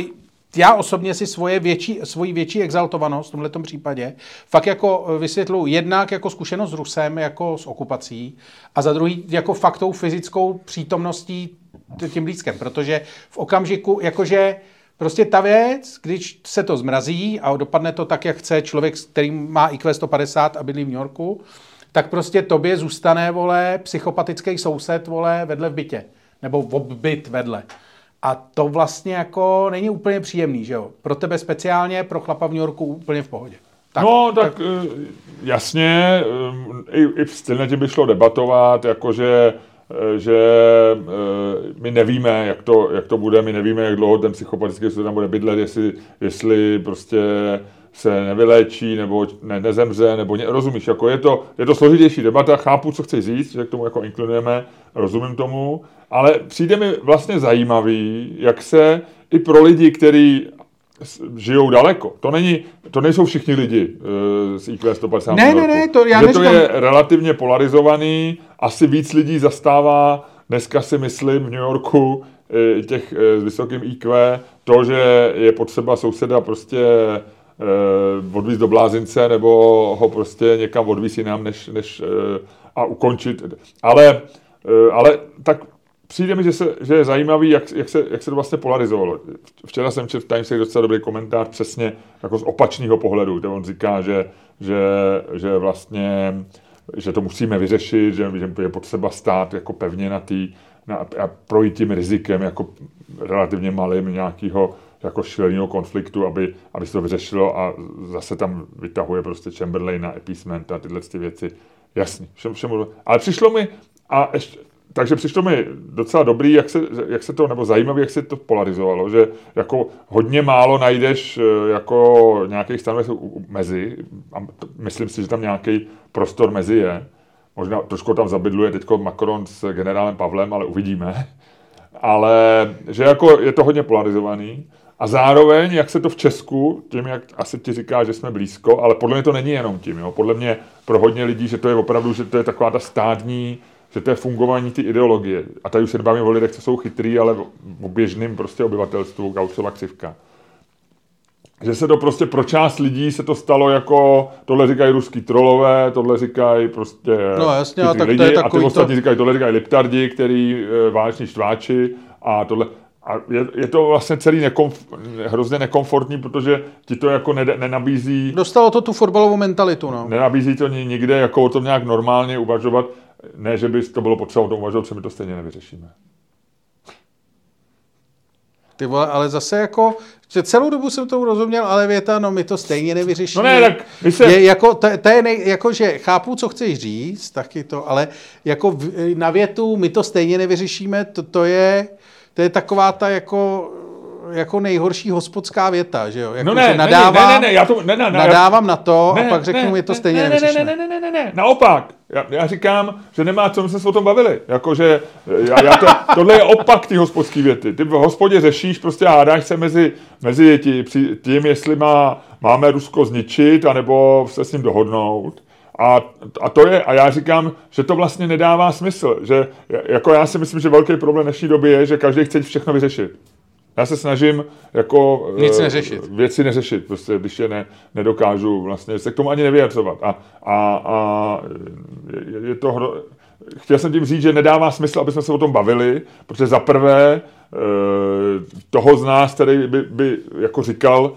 já osobně si svoje větší, svoji větší exaltovanost v tomto případě fakt jako vysvětlu jednak jako zkušenost s Rusem, jako s okupací a za druhý jako faktou fyzickou přítomností tím blízkem, protože v okamžiku, jakože prostě ta věc, když se to zmrazí a dopadne to tak, jak chce člověk, který má IQ 150 a bydlí v New Yorku, tak prostě tobě zůstane, vole, psychopatický soused, vole, vedle v bytě. Nebo v byt vedle. A to vlastně jako není úplně příjemný, že jo? Pro tebe speciálně, pro chlapa v New Yorku úplně v pohodě.
Tak, no, tak, tak eh, jasně, eh, i, i v stylně by šlo debatovat, jakože že eh, my nevíme, jak to, jak to bude, my nevíme, jak dlouho ten psychopatický tam bude bydlet, jestli, jestli prostě se nevyléčí, nebo ne, nezemře, nebo ně, rozumíš, jako je to, je to složitější debata, chápu, co chci říct, že k tomu jako inklinujeme, rozumím tomu, ale přijde mi vlastně zajímavý, jak se i pro lidi, kteří žijou daleko. To, není, to nejsou všichni lidi uh, z IQ 150
Ne, ne, ne, to já
Že to je relativně polarizovaný, asi víc lidí zastává, dneska si myslím v New Yorku, eh, těch eh, s vysokým IQ, to, že je potřeba souseda prostě odvízt do blázince nebo ho prostě někam odvízt jinam, než, než a ukončit. Ale, ale tak přijde mi, že, se, že je zajímavý, jak, jak, se, jak se to vlastně polarizovalo. Včera jsem četl v Times docela dobrý komentář přesně jako z opačného pohledu, kde on říká, že, že, že vlastně že to musíme vyřešit, že, že je potřeba stát jako pevně na tý, na, a projít tím rizikem jako relativně malým nějakého jako šíleného konfliktu, aby, aby se to vyřešilo a zase tam vytahuje prostě Chamberlain a appeasement a tyhle ty věci. Jasný, všem, všem, ale přišlo mi, a ještě, takže přišlo mi docela dobrý, jak se, jak se to, nebo zajímavý, jak se to polarizovalo, že jako hodně málo najdeš eh, jako nějakých stanovisek mezi, a myslím si, že tam nějaký prostor mezi je. Možná trošku tam zabydluje teď Macron s generálem Pavlem, ale uvidíme. Ale že jako je to hodně polarizovaný. A zároveň, jak se to v Česku, tím, jak asi ti říká, že jsme blízko, ale podle mě to není jenom tím. Jo. Podle mě pro hodně lidí, že to je opravdu, že to je taková ta stádní že to je fungování ty ideologie. A tady už se nebavíme o lidech, co jsou chytrý, ale o běžným prostě obyvatelstvu, Gaussova křivka. Že se to prostě pro část lidí se to stalo jako, tohle říkají ruský trolové, tohle říkají prostě
no, jasně, a tak
lidi,
to je
a ty ostatní
to...
říkají, tohle říkají liptardi, který e, váleční štváči a tohle. A je, je to vlastně celý nekomf, hrozně nekomfortní, protože ti to jako ne, nenabízí...
Dostalo to tu fotbalovou mentalitu, no.
Nenabízí to nikde jako o tom nějak normálně uvažovat. Ne, že by to bylo potřeba o tom uvažovat, že my to stejně nevyřešíme.
Ty vole, ale zase jako, že celou dobu jsem to rozuměl, ale věta, no my to stejně nevyřešíme.
No ne, tak my se...
Je, jako, to, to je nej, jako, že chápu, co chceš říct, taky to, ale jako v, na větu my to stejně nevyřešíme, to, to je, to je taková ta jako jako nejhorší hospodská věta, že jo? Jako,
no ne,
že nadávám,
ne, ne, ne, já to, ne, ne, ne,
nadávám na to
ne,
a pak řeknu,
ne,
je to
ne,
stejně
ne,
nevyřešíme.
Ne, ne, ne, ne, ne, ne, naopak. Já, já říkám, že nemá co, my jsme se o tom bavili. Jakože, já, já to, tohle je opak ty hospodské věty. Ty v hospodě řešíš, prostě hádáš se mezi, mezi tím, jestli má, máme Rusko zničit, anebo se s ním dohodnout. A, a to je, a já říkám, že to vlastně nedává smysl, že jako já si myslím, že velký problém dnešní doby je, že každý chce všechno vyřešit. Já se snažím jako
Nic neřešit.
věci neřešit, prostě, když je ne, nedokážu vlastně se k tomu ani nevyjadřovat. A, a, a je, je to hro... Chtěl jsem tím říct, že nedává smysl, aby jsme se o tom bavili, protože za prvé e, toho z nás, který by, by jako říkal,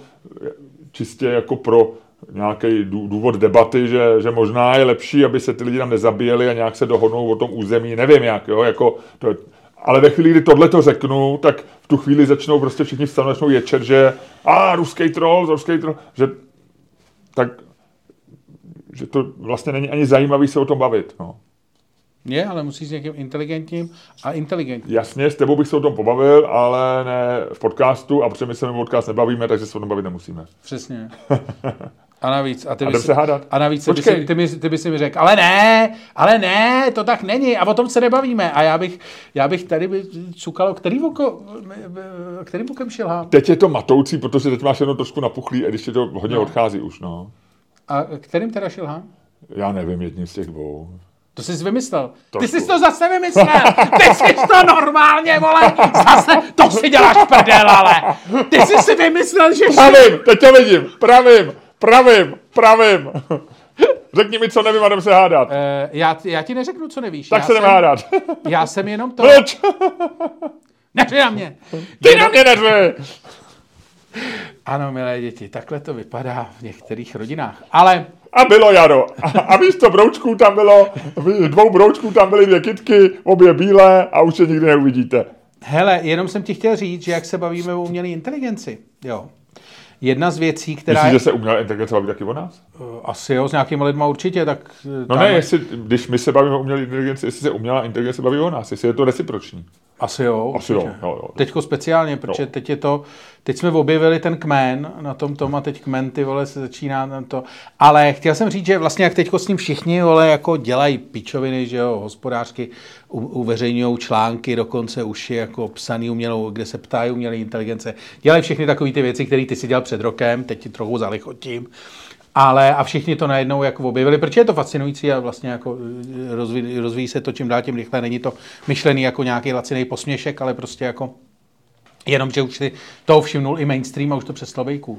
čistě jako pro nějaký důvod debaty, že, že možná je lepší, aby se ty lidi tam nezabíjeli a nějak se dohodnou o tom území, nevím jak, jo, jako to, ale ve chvíli, kdy tohle to řeknu, tak v tu chvíli začnou prostě všichni vstanou, začnou ječet, že a ruský troll, ruský troll, že tak že to vlastně není ani zajímavý se o tom bavit. No.
Je, ale musíš s někým inteligentním a inteligentním.
Jasně, s tebou bych se o tom pobavil, ale ne v podcastu a protože my se podcast nebavíme, takže se o tom bavit nemusíme.
Přesně. A navíc, a ty
a
bys,
se hádat.
A navíc ty by, si, ty, by, ty by si mi řekl, ale ne, ale ne, to tak není a o tom se nebavíme. A já bych, já bych tady by cukal, který oko, kterým bokem šilhám?
Teď je to matoucí, protože teď máš jenom trošku napuchlý, a když to hodně no. odchází už, no.
A kterým teda šilhám?
Já nevím, jedním z těch dvou.
To jsi vymyslel. Trošku. Ty jsi to zase vymyslel. Ty jsi to normálně, vole. Zase, to si děláš prdel, ale. Ty jsi si vymyslel, že...
Pravím, teď to vidím, pravím. Pravím, pravím. Řekni mi, co nevím a jdem se hádat. Uh,
já, já ti neřeknu, co nevíš.
Tak
já
se jdem hádat.
já jsem jenom to...
Proč?
Neři na mě.
Ty jenom... na mě neři.
Ano, milé děti, takhle to vypadá v některých rodinách. Ale...
A bylo jaro. A, a místo broučků tam bylo, dvou broučků tam byly dvě kitky, obě bílé a už je nikdy neuvidíte.
Hele, jenom jsem ti chtěl říct, že jak se bavíme o umělé inteligenci, jo, Jedna z věcí, která...
Myslíš, že se umělá inteligence baví taky o nás?
Eh, asi jo, s nějakými lidmi určitě, tak...
Eh, no ne, jestli, když my se bavíme o umělé inteligenci, jestli se umělá inteligence baví o nás, jestli je to reciproční.
Asi jo.
Asi jo, jo, jo.
Teďko speciálně, protože jo. teď je to, teď jsme objevili ten kmen na tom tom a teď kmen ty vole se začíná na to. Ale chtěl jsem říct, že vlastně jak teďko s ním všichni vole jako dělají pičoviny, že jo, hospodářky uveřejňují články, dokonce už je jako psaný umělou, kde se ptají umělé inteligence. Dělají všechny takové ty věci, které ty si dělal před rokem, teď ti trochu zalichotím. Ale a všichni to najednou jako objevili, protože je to fascinující a vlastně jako eh, rozvíjí, rozvíjí se to čím dál tím rychle. Není to myšlený jako nějaký laciný posměšek, ale prostě jako jenom, že už si to všimnul i mainstream a už to přestalo být cool.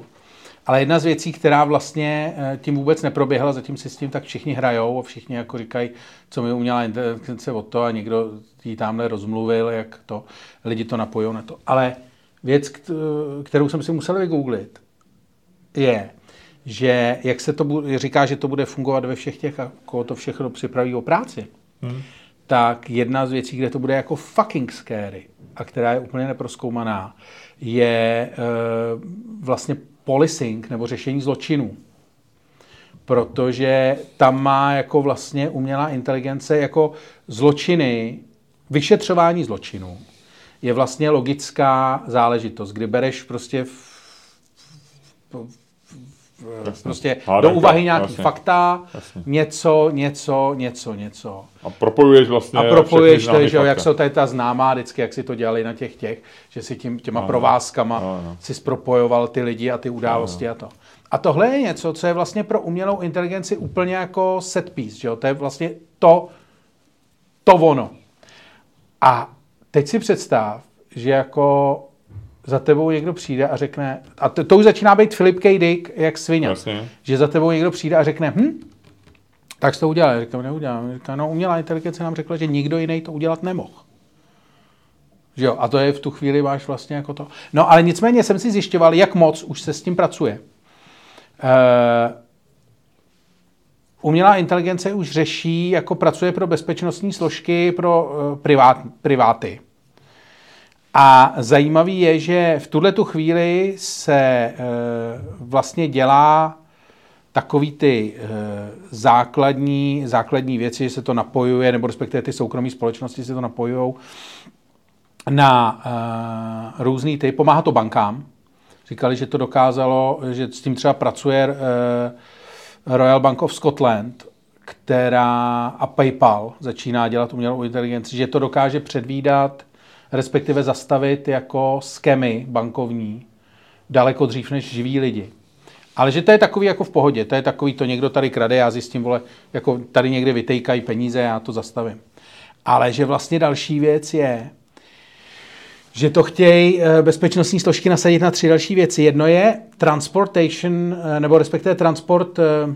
Ale jedna z věcí, která vlastně eh, tím vůbec neproběhla, zatím si s tím tak všichni hrajou a všichni jako říkají, co mi uměla inteligence o to a někdo jí tamhle rozmluvil, jak to, lidi to napojí na to. Ale věc, kterou jsem si musel vygooglit, je, že jak se to bude, říká, že to bude fungovat ve všech těch, koho to všechno připraví o práci, hmm. tak jedna z věcí, kde to bude jako fucking scary a která je úplně neproskoumaná, je e, vlastně policing nebo řešení zločinů. Protože tam má jako vlastně umělá inteligence jako zločiny, vyšetřování zločinů je vlastně logická záležitost, kdy bereš prostě v, v, Jasně. prostě Hádanka, do úvahy nějaký jasně. fakta, jasně. něco, něco, něco, něco.
A propojuješ vlastně
A propojuješ to, že jo, jak jsou tady ta známá vždycky, jak si to dělali na těch těch, že si tím, těma ano. provázkama ano. si spropojoval ty lidi a ty události ano. a to. A tohle je něco, co je vlastně pro umělou inteligenci úplně jako set piece, že jo? To je vlastně to, to ono. A teď si představ, že jako za tebou někdo přijde a řekne, a to, to už začíná být Filip K. Dick jak svině, Jasně. že za tebou někdo přijde a řekne, hm, tak jsi to udělal. Říkám, neudělám. Říkám, no umělá inteligence nám řekla, že nikdo jiný to udělat nemohl. Že jo? A to je v tu chvíli máš vlastně jako to. No ale nicméně jsem si zjišťoval, jak moc už se s tím pracuje. Uh, umělá inteligence už řeší, jako pracuje pro bezpečnostní složky pro uh, privát, priváty. A zajímavý je, že v tuhle tu chvíli se e, vlastně dělá takový ty e, základní, základní věci, že se to napojuje, nebo respektive ty soukromé společnosti se to napojují na e, různý ty, pomáhá to bankám. Říkali, že to dokázalo, že s tím třeba pracuje e, Royal Bank of Scotland, která a PayPal začíná dělat umělou inteligenci, že to dokáže předvídat respektive zastavit jako skemy bankovní daleko dřív než živí lidi. Ale že to je takový jako v pohodě, to je takový, to někdo tady krade, já zjistím, vole, jako tady někde vytejkají peníze, já to zastavím. Ale že vlastně další věc je, že to chtějí eh, bezpečnostní složky nasadit na tři další věci. Jedno je transportation, eh, nebo respektive transport eh,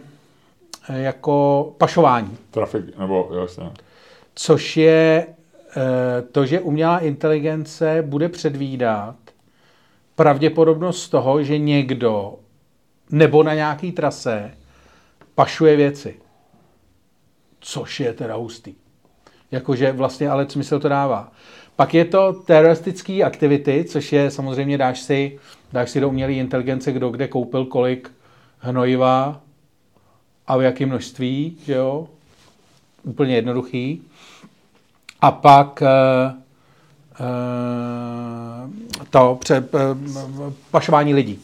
jako pašování.
Trafik, nebo jasně.
Což je to, že umělá inteligence bude předvídat pravděpodobnost toho, že někdo nebo na nějaký trase pašuje věci. Což je teda hustý. Jakože vlastně ale smysl to dává. Pak je to teroristické aktivity, což je samozřejmě dáš si, dáš si do umělé inteligence, kdo kde koupil kolik hnojiva a v jakém množství, že jo? Úplně jednoduchý a pak uh, uh, to pře, uh, pašování lidí.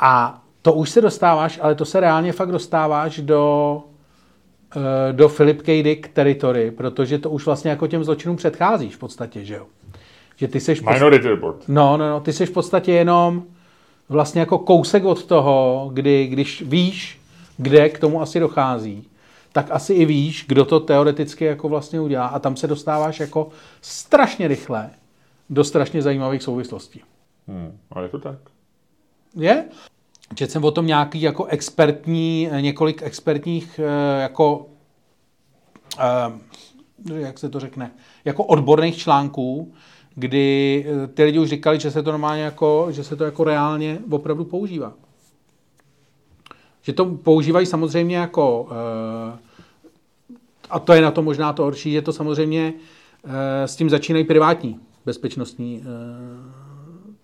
A to už se dostáváš, ale to se reálně fakt dostáváš do, do Philip K. Dick teritory, protože to už vlastně jako těm zločinům předcházíš v podstatě, že jo? Že ty seš
Minority Report.
No, no, no, ty seš v podstatě jenom vlastně jako kousek od toho, kdy, když víš, kde k tomu asi dochází, tak asi i víš, kdo to teoreticky jako vlastně udělá a tam se dostáváš jako strašně rychle do strašně zajímavých souvislostí.
Hmm, ale je to tak.
Je? Četl jsem o tom nějaký jako expertní, několik expertních eh, jako eh, jak se to řekne, jako odborných článků, kdy eh, ty lidi už říkali, že se to normálně jako, že se to jako reálně opravdu používá. Že to používají samozřejmě jako, eh, a to je na to možná to horší, že to samozřejmě eh, s tím začínají privátní bezpečnostní eh,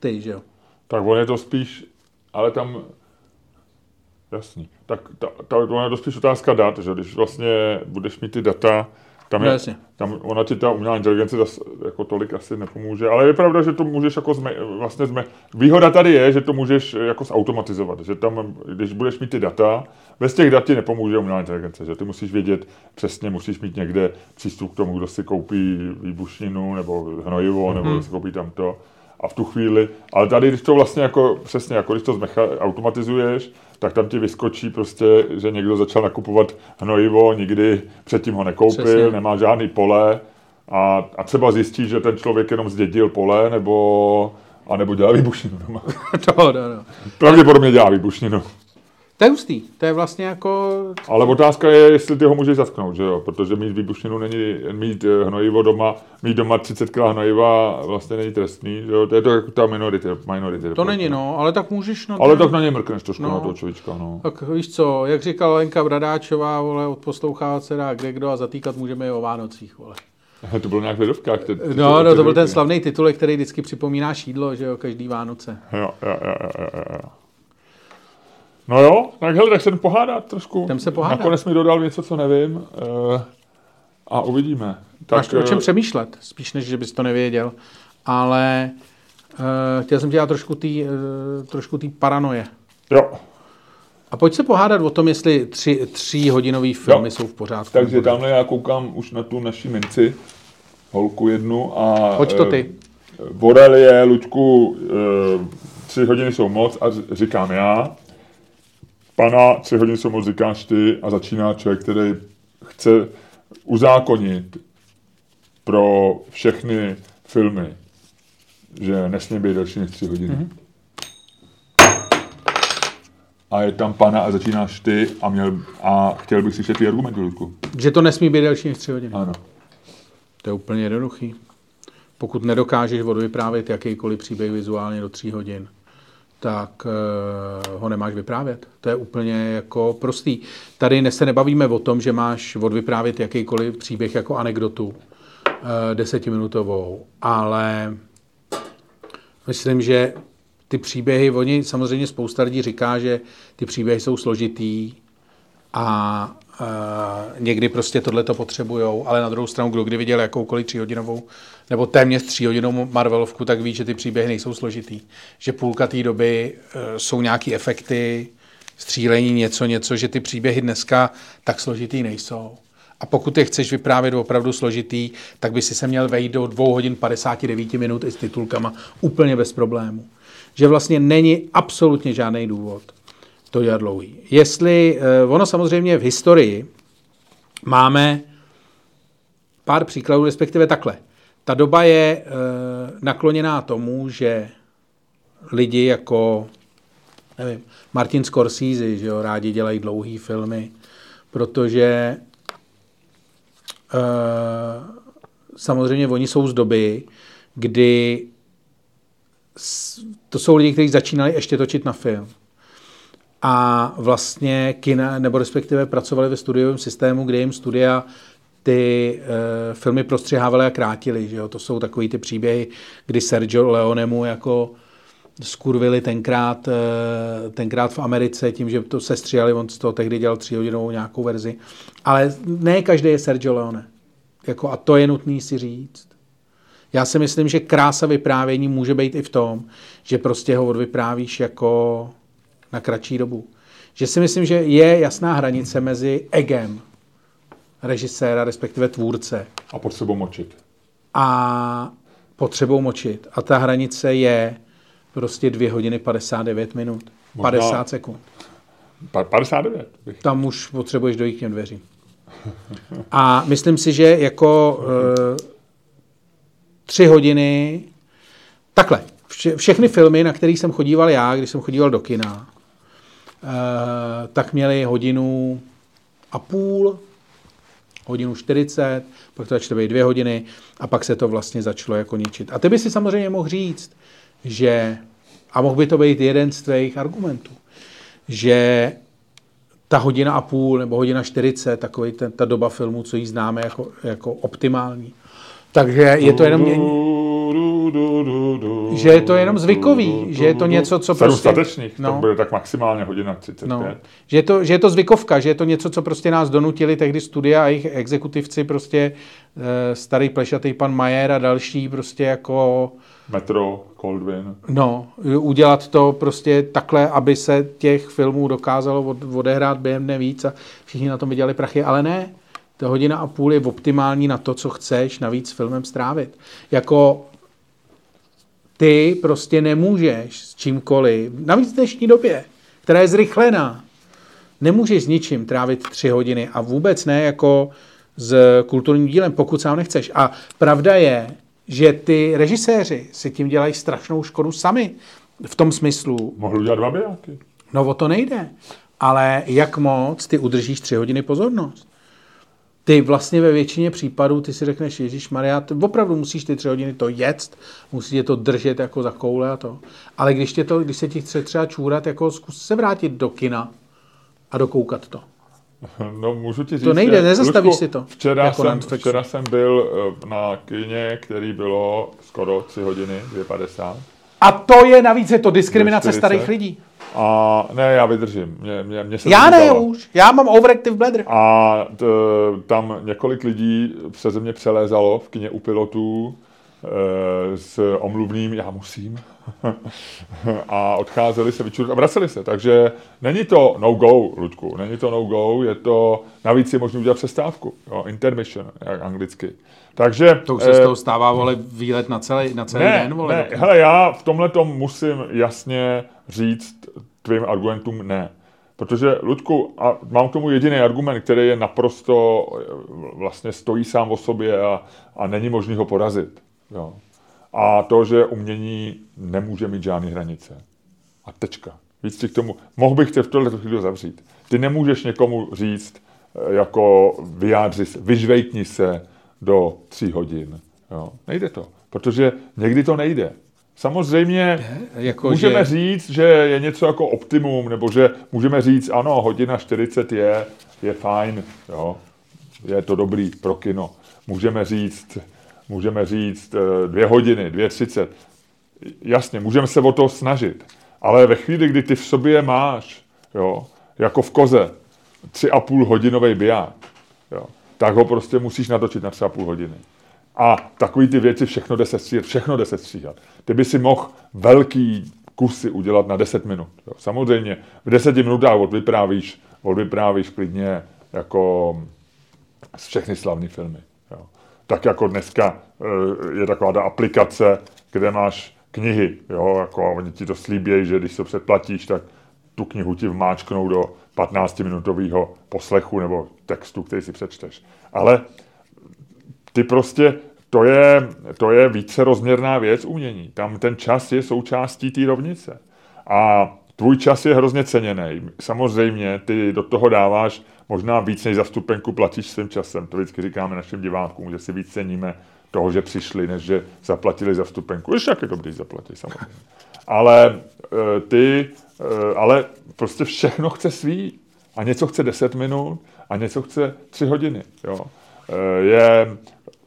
ty, že jo.
Tak on je to spíš, ale tam, jasný, tak ta, ta, to je to spíš otázka dat, že když vlastně budeš mít ty data, tam, je, no, tam ona ti ta umělá inteligence zas, jako tolik asi nepomůže, ale je pravda, že to můžeš jako zme, vlastně zme, výhoda tady je, že to můžeš jako zautomatizovat, že tam, když budeš mít ty data, bez těch dat ti nepomůže umělá inteligence, že ty musíš vědět přesně, musíš mít někde přístup k tomu, kdo si koupí výbušninu nebo hnojivo, mm-hmm. nebo kdo si koupí tamto a v tu chvíli, ale tady, když to vlastně jako, přesně, jako když to zmecha, automatizuješ, tak tam ti vyskočí prostě, že někdo začal nakupovat hnojivo, nikdy předtím ho nekoupil, přesně. nemá žádný pole a, a třeba zjistí, že ten člověk jenom zdědil pole, nebo a nebo dělá výbušninu doma.
no, no, no.
Pravděpodobně dělá výbušninu.
To je hustý. To je vlastně jako...
Ale otázka je, jestli ty ho můžeš zatknout, že jo? Protože mít výbušninu není, mít eh, hnojivo doma, mít doma 30 kg hnojiva vlastně není trestný, že jo? To je to jako ta minority. minority
To není, no, ale tak můžeš na
Ale tak na něj mrkneš trošku
No.
na toho človíčka, no.
Tak víš co, jak říkala Lenka Bradáčová, vole, odposlouchávat se dá kde kdo a zatýkat můžeme i o Vánocích, vole.
To bylo nějak v lidovkách. Ty, ty,
No, no, to byl ten slavný titulek, který vždycky připomíná šídlo, že jo, každý Vánoce.
Jo, jo, jo, jo, jo. No jo, tak hele, tak se pohádat trošku.
Jdem se pohádat.
Nakonec mi dodal něco, co nevím. eh, a uvidíme.
Máš o čem
eh,
přemýšlet, spíš než, že bys to nevěděl. Ale uh, chtěl jsem dělat trošku té uh, trošku tý paranoje.
Jo,
A pojď se pohádat o tom, jestli tři, tří hodinový filmy
Jo.
jsou v pořádku.
takže tamhle já koukám už na tu naši minci, holku jednu a...
Pojď to ty.
Borelie, Luďku, tři hodiny jsou moc a říkám já. Pana, tři hodiny jsou moc, říkáš ty a začíná člověk, který chce uzákonit pro všechny filmy, že nesmí být delší než tři hodiny. Mm-hmm. A je tam pana a začínáš ty a, měl, a chtěl bych slyšet ty argumenty, Ludku.
Že to nesmí být delší než tři hodiny.
Ano.
To je úplně jednoduchý. Pokud nedokážeš odvyprávět jakýkoliv příběh vizuálně do tří hodin, tak uh, ho nemáš vyprávět. To je úplně jako prostý. Tady se nebavíme o tom, že máš odvyprávět jakýkoliv příběh jako anekdotu uh, desetiminutovou, ale myslím, že ty příběhy, oni samozřejmě spousta lidí říká, že ty příběhy jsou složitý a někdy prostě tohle to potřebujou, ale na druhou stranu, kdo kdy viděl jakoukoliv tříhodinovou nebo téměř tříhodinovou Marvelovku, tak ví, že ty příběhy nejsou složitý. Že půlka té doby uh, jsou nějaký efekty, střílení, něco, něco, že ty příběhy dneska tak složitý nejsou. A pokud je chceš vyprávět opravdu složitý, tak by si se měl vejít do 2 hodin 59 minut i s titulkama úplně bez problému. Že vlastně není absolutně žádný důvod to dělat dlouhý. Jestli, eh, ono samozřejmě v historii máme pár příkladů, respektive takhle. Ta doba je eh, nakloněná tomu, že lidi jako nevím, Martin Scorsese, že jo, rádi dělají dlouhý filmy, protože uh, samozřejmě oni jsou z doby, kdy to jsou lidi, kteří začínali ještě točit na film. A vlastně kina, nebo respektive pracovali ve studiovém systému, kde jim studia ty uh, filmy prostřihávaly a krátili. Že jo? To jsou takový ty příběhy, kdy Sergio Leonemu jako skurvili tenkrát, eh, tenkrát v Americe tím, že to sestříhali, on z toho tehdy dělal tříhodinovou nějakou verzi. Ale ne každý je Sergio Leone. Jako, a to je nutný si říct. Já si myslím, že krása vyprávění může být i v tom, že prostě ho odvyprávíš jako na kratší dobu. Že si myslím, že je jasná hranice mezi egem režiséra, respektive tvůrce
A pod sebou močit.
a potřebou močit. A ta hranice je prostě 2 hodiny 59 minut.
Možná-
50 sekund.
Pa- 59. Bych.
Tam už potřebuješ dojít k těm dveřím. A myslím si, že jako uh, tři hodiny, takhle, vše, všechny filmy, na které jsem chodíval já, když jsem chodíval do kina, tak měly hodinu a půl, hodinu 40, pak to začalo být dvě hodiny a pak se to vlastně začalo jako ničit. A ty by si samozřejmě mohl říct, že, a mohl by to být jeden z tvých argumentů, že ta hodina a půl nebo hodina 40, takový ten, ta doba filmu, co ji známe jako, jako optimální. Takže je to jenom,
du,
že je to jenom zvykový,
du,
že je to něco, co prostě-
statečných,
no.
to bude tak maximálně hodina 35.
No, že, je to, že je to zvykovka, že je to něco, co prostě nás donutili tehdy studia a jejich exekutivci, prostě e, starý plešatý pan Majer a další prostě jako
Metro, Coldwin.
No, udělat to prostě takhle, aby se těch filmů dokázalo od, odehrát během dne víc a všichni na tom vydělali prachy, ale ne. Ta hodina a půl je optimální na to, co chceš navíc s filmem strávit. Jako ty prostě nemůžeš s čímkoliv, navíc v dnešní době, která je zrychlená, nemůžeš s ničím trávit tři hodiny a vůbec ne jako s kulturním dílem, pokud sám nechceš. A pravda je, že ty režiséři si tím dělají strašnou škodu sami. V tom smyslu,
Mohl udělat dva bijáky.
no o to nejde. ale jak moc ty udržíš tři hodiny pozornost? Ty vlastně ve většině případů, ty si řekneš, Ježíš Maria, ty opravdu musíš ty tři hodiny to jet, musíš tě to držet jako za koule a to. Ale když, tě to, když se ti chce třeba čůrat, jako zkus se vrátit do kina a dokoukat to.
No, můžu ti říct,
To nejde, nezastavíš si to,
Včera,
jako
jsem, včera jsem byl eh, na kině, který bylo skoro 3 hodiny, 2,50.
A to je navíc, je to diskriminace
240.
starých lidí.
A ne, já vydržím. Mě, mě, mě se
Já ne
líbilo.
už, já mám overactive bladder.
A t, tam několik lidí přeze mě přelézalo v kině u pilotů e, s omluvným já musím a odcházeli se vyčurat a vraceli se. Takže není to no-go, Ludku, není to no-go, je to, navíc je možné udělat přestávku, jo, intermission, jak anglicky. Takže...
To už se
eh,
z toho stává, vole, výlet na celý, na celý
ne,
den, vole.
ne, hele, já v tomhle musím jasně říct tvým argumentům ne. Protože, Ludku, a mám k tomu jediný argument, který je naprosto, eh, vlastně stojí sám o sobě a, a není možný ho porazit. Jo. A to, že umění nemůže mít žádné hranice. A tečka. Víc ti k tomu, mohl bych tě v tohle chvíli zavřít. Ty nemůžeš někomu říct, eh, jako vyjádři se, vyžvejkni se do tří hodin. Jo. Nejde to, protože někdy to nejde. Samozřejmě
Jako,
můžeme
že-
říct, že je něco jako optimum, nebo že můžeme říct, ano, hodina 40 je, je fajn, jo. je to dobrý pro kino. Můžeme říct, můžeme říct eh, dvě hodiny, dvě třicet. Jasně, můžeme se o to snažit. Ale ve chvíli, kdy ty v sobě máš, jo, jako v koze, tři a půl hodinový biják, jo, tak ho prostě musíš natočit na tři a půl hodiny. A takový ty věci všechno jde se stříhat, všechno jde se stříhat. Ty by si mohl velký kusy udělat na 10 minut. Jo. Samozřejmě v 10 minutách odvyprávíš, odvyprávíš klidně jako z všechny slavné filmy. Jo. Tak jako dneska eh, je taková ta aplikace, kde máš knihy, jo, jako oni ti to slíbějí, že když se předplatíš, tak tu knihu ti vmáčknou do 15-minutového poslechu nebo textu, který si přečteš. Ale ty prostě, to je, to je více rozměrná věc umění. Tam ten čas je součástí té rovnice. A tvůj čas je hrozně ceněný. Samozřejmě, ty do toho dáváš možná víc než za vstupenku platíš svým časem. To vždycky říkáme našim divákům, že si víc ceníme toho, že přišli, než že zaplatili za vstupenku. Ještě jak je dobrý zaplatí, samozřejmě. Ale e, ty, ale prostě všechno chce svý. A něco chce 10 minut a něco chce 3 hodiny. Jo. E, je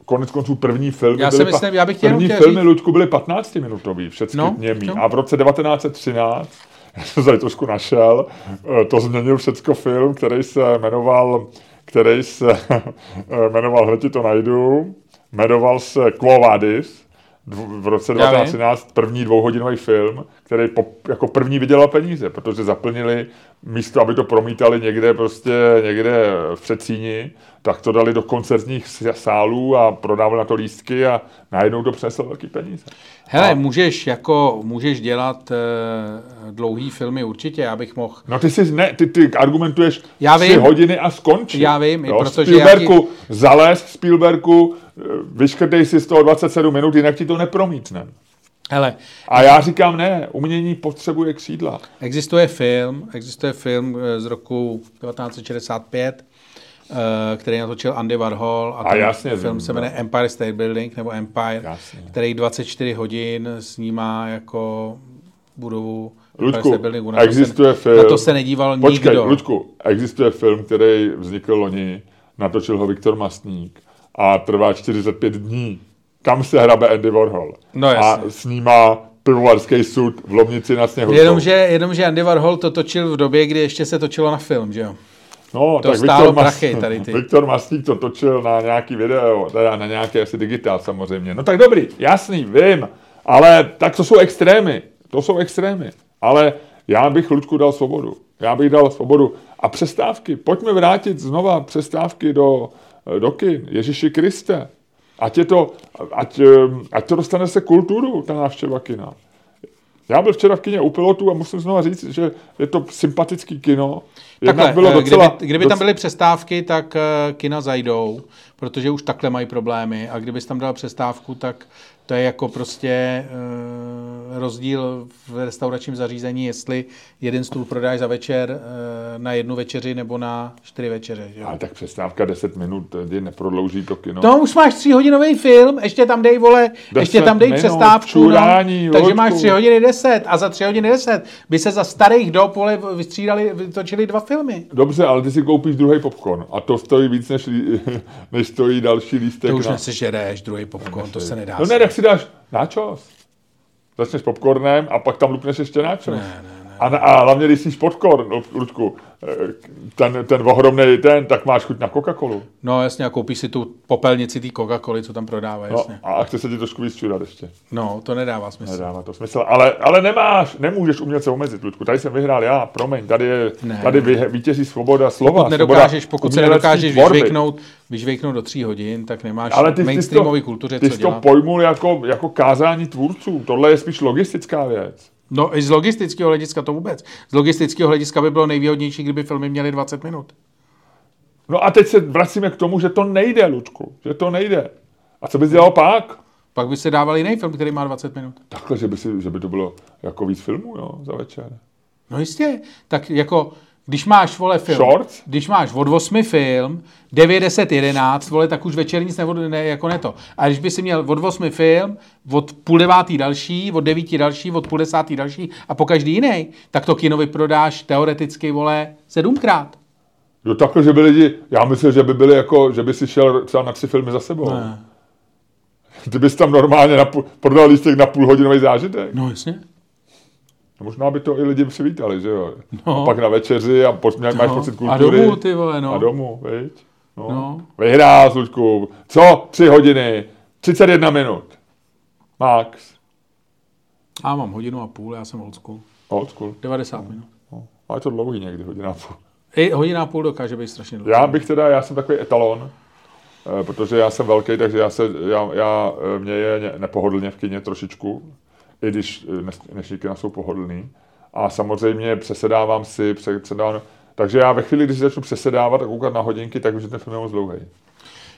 konec konců první filmy
Já si
byly, pa-
myslím, já bych
první filmy
říct-
Ludku byly 15 minutový, všechny
No,
němý.
no.
A v roce 1913 já jsem tady trošku našel, eh, to změnil všecko film, který se jmenoval, který se eh, jmenoval, hned ti to najdu, jmenoval se Quo Vadis, v roce
Já
1913 první dvouhodinový film, který po, jako první vydělal peníze, protože zaplnili místo, aby to promítali někde prostě někde v předsíni, tak to dali do koncertních sálů a prodávali na to lístky a najednou to přineslo velký peníze.
Hele,
A-
můžeš, jako, můžeš dělat uh, dlouhý filmy určitě, já bych mohl.
No ty si, ne, ty, ty argumentuješ
Já
tři
vím.
hodiny a skončí.
Já vím, i
jo?
protože já
Spielbergu, zalez Spielbergu, eh, vyškrtej si z toho 27 minut, jinak ti to nepromítne.
Hele,
A já říkám ne, umění potřebuje křídla.
existuje film, existuje film eh, z roku 1965, eh, který natočil Andy Warhol a,
A
ten
jasně,
film se
no.
jmenuje Empire State Building nebo Empire,
Jasně.
který 24 hodin snímá jako budovu Empire
Ludku,
State Buildingu.
Existuje
se,
film...
Na to se nedíval
Počkej,
nikdo.
Ludku, existuje film, který vznikl loni, natočil ho Viktor Mastník a trvá 45 dní. Tam se hrabe Andy Warhol.
No
a
jasně.
snímá pivovarský sud v Lomnici na sněhu.
Jenomže, jenomže Andy Warhol to točil v době, kdy ještě se točilo na film, že jo?
No,
To
tak
stálo
Viktor
prachy, tady ty.
Viktor Mastík to točil na nějaký video, teda na nějaký asi digitál samozřejmě. No tak dobrý, jasný, vím, ale tak to jsou extrémy, to jsou extrémy. Ale já bych Luďku dal svobodu. Já bych dal svobodu. A přestávky, pojďme vrátit znova přestávky do, do kin. Ježíši Kriste. Ať, je to, ať, ehm, ať to dostane se kulturu, ta návštěva kina. Já byl včera v kině u pilotů a musím znova říct, že je to sympatický kino.
Takhle,
bylo
eh,
docela,
kdyby, kdyby tam byly přestávky, tak eh, kina zajdou, protože už takhle mají problémy a kdybys tam dal přestávku, tak to je jako prostě e, rozdíl v restauračním zařízení, jestli jeden stůl prodáš za večer e, na jednu večeři nebo na čtyři večeře. Že?
Ale tak přestávka 10 minut, tady neprodlouží to kino.
To už máš tříhodinový film, ještě tam dej, vole, ještě tam dej
minut,
přestávku.
čurání,
no, takže máš tři hodiny deset a za tři hodiny deset by se za starých dob, vole, vystřídali, vytočili dva filmy.
Dobře, ale ty si koupíš druhý popcorn a to stojí víc, než, než stojí další lístek.
To už
na...
nesežereš, druhý popcorn, to se nedá.
No ne, tak si dáš náčos. Začneš popcornem a pak tam lupneš ještě náčos.
Ne, ne.
A, a hlavně, když jsi popcorn, Lu- Ludku, eh, ten, ten ohromný ten, tak máš chuť na Coca-Colu.
No jasně, a koupíš si tu popelnici té Coca-Coly, co tam prodává,
No,
jasně.
a chce se ti trošku víc čurat ještě.
No, to nedává smysl.
Nedává to smysl. Ale, ale nemáš, nemůžeš umět se omezit, Ludku. Tady jsem vyhrál já, promiň, tady, je,
Ne.
tady vítězí svoboda slova.
Pokud,
svoboda
nedokážeš, pokud se nedokážeš vyžvejknout, vyžvejknout do tří hodin, tak nemáš
Ale ty,
mainstreamové
to,
kultuře
ty
co
jsi to pojmul jako, jako kázání tvůrců. Tohle je spíš logistická věc.
No i z logistického hlediska to vůbec. Z logistického hlediska by bylo nejvýhodnější, kdyby filmy měly 20 minut.
No a teď se vracíme k tomu, že to nejde, Ludku. Že to nejde. A co bys dělal pak?
Pak by se dával jiný film, který má 20 minut.
Takhle, že by, si, že by to bylo jako víc filmů, jo, za večer.
No jistě, tak jako, když máš, vole, film,
Shorts?
když máš od 8 film, 9, 10, 11, vole, tak už večer nic nevod, ne, jako neto. A když by si měl od 8 film, od půl devátý další, od devíti další, od půl desátý další a po každý jiný, tak to kino vyprodáš teoreticky, vole, sedmkrát.
Jo, takhle, že by lidi, já myslím, že by byli jako, že by si šel třeba na tři filmy za sebou.
Ne.
Ty bys tam normálně na půl, prodal lístek na půlhodinový zážitek.
No jasně.
No, možná by to i lidi přivítali, že jo.
No.
A pak na večeři a po, máš
No.
pocit
A
kultury.
domů, ty vole, no.
A domů, viď? No.
No.
Vyhrál, Slučku. Co? Tři hodiny. 31 minut. Max.
A mám hodinu a půl, já jsem old school.
Old school.
90 minut.
No. Ale je to dlouhý někdy, hodina a půl.
I hodina a půl dokáže být strašně dlouhá.
Já bych teda, já jsem takový etalon, eh, protože já jsem velký, takže já se, já, já, eh, mě je ně- nepohodlně v kině trošičku, i když dnes- dnešní kina jsou pohodlný. A samozřejmě přesedávám si, přesedávám, takže já ve chvíli, když začnu přesedávat a koukat na hodinky, tak už je ten film je moc dlouhý.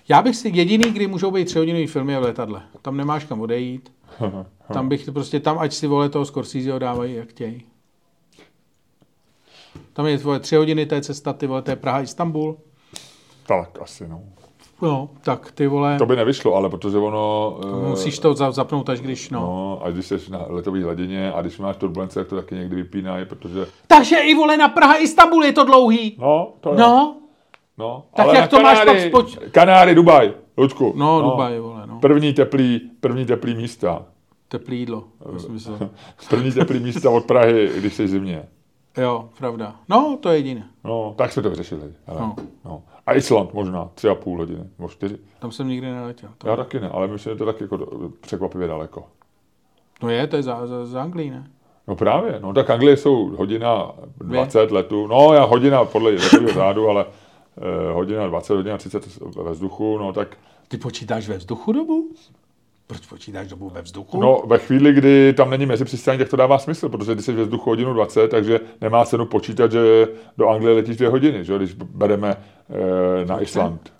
Já bych si jediný, kdy můžou být třihodinový filmy je v letadle. Tam nemáš kam odejít. Tam bych prostě, tam ať si vole toho Scorseseho dávají, jak chtějí. Tam je tvoje tři hodiny, to je cesta, ty vole, to je Praha, Istanbul.
tak asi, no.
No, tak ty vole,
To by nevyšlo, ale protože ono... eh,
musíš to za- zapnout až když, no. no.
A když jsi na letové hladině a když máš turbulence, tak to taky někdy vypínají, protože...
Takže i vole na Praha, Istanbul je to dlouhý.
No, to je.
No,
no.
Tak
ale
jak to máš pak
Kanáry-
spoč-
Kanáry, Dubaj, Lučku.
no, no. Dubaj, vole, no.
První teplý, první teplý místa.
Teplý jídlo. to.
První teplý místa od Prahy, když jsi zimně.
Jo, pravda. No, to je jediné.
No, tak jsme to vyřešili. Ale,
No.
no. A Island možná, tři a půl hodiny, nebo čtyři.
Tam jsem nikdy neletěl. To...
Já taky ne, ale myslím, že to tak jako překvapivě daleko.
No je, to je za, za, za Anglii, ne?
No právě, no tak Anglie jsou hodina 20 letů, no já hodina podle letového řádu, ale eh, hodina 20, hodina 30 ve vzduchu, no tak
Ty počítáš ve vzduchu dobu? Proč počítáš dobu ve vzduchu?
No, ve chvíli, kdy tam není mezi přistání, tak to dává smysl, protože ty jsi ve vzduchu hodinu 20, takže nemá cenu počítat, že do Anglie letíš dvě hodiny, že? jo, když bereme e, na Island.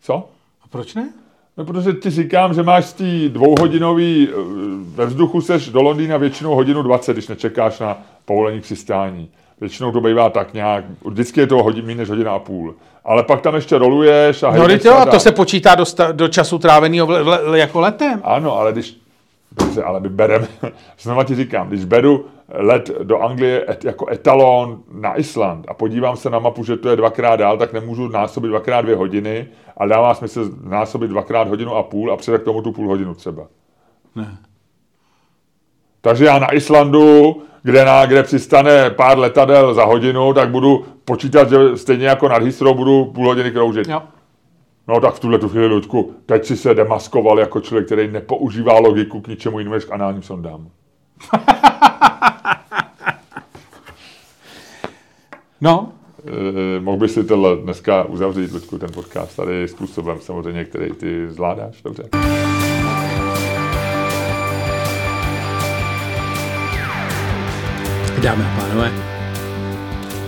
Co?
A proč ne?
No, protože ti říkám, že máš té dvouhodinový, eh, ve vzduchu seš do Londýna většinou hodinu 20, když nečekáš na povolení k přistání. Většinou to bývá tak nějak, vždycky je to hodin méně než hodina a půl. Ale pak tam ještě roluješ a
No, jo,
a
to se počítá do, sta- do času tráveného jako letem.
Ano, ale když, dobře, ale my bereme, znova ti říkám, když beru let do Anglie et, jako etalon na Island a podívám se na mapu, že to je dvakrát dál, tak nemůžu násobit dvakrát dvě hodiny, ale dává smysl násobit dvakrát hodinu a půl a přidat k tomu tu půl hodinu třeba.
Ne.
Takže já na Islandu, kde, na, kde přistane pár letadel za hodinu, tak budu počítat, že stejně jako nad Heathrow budu půl hodiny kroužit.
Jo.
No tak v tuhle tu chvíli, Ludku, teď si se demaskoval jako člověk, který nepoužívá logiku k ničemu jinému než k análním sondám.
No,
E, mohl bys si tohle dneska uzavřít, Ludku, ten podcast tady způsobem samozřejmě, který ty zvládáš, dobře.
Dámy a pánové,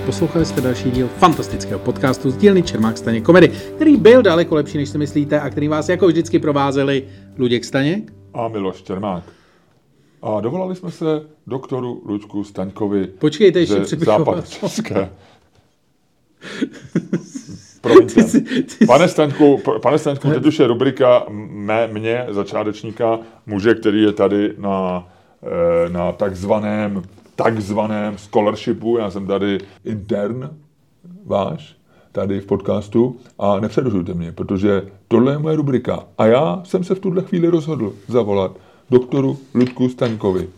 Poslouchali jste další díl fantastického podcastu z dílny Čermák Staněk komedy, který byl daleko lepší, než si myslíte a který vás jako vždycky provázeli Luděk Staněk
A Miloš Čermák. A dovolali jsme se doktoru Lučku Staňkovi
Počkejte, ještě
ze západ České. Promiňte. Pane Staňku, pane Staňku, teď už je rubrika mé, mě, začátečníka, muže, který je tady na, eh, na takzvaném, takzvaném scholarshipu, já jsem tady intern váš, tady v podcastu a nepředužujte mě, protože tohle je moje rubrika. A já jsem se v tuhle chvíli rozhodl zavolat doktoru Ludku Staňkovi,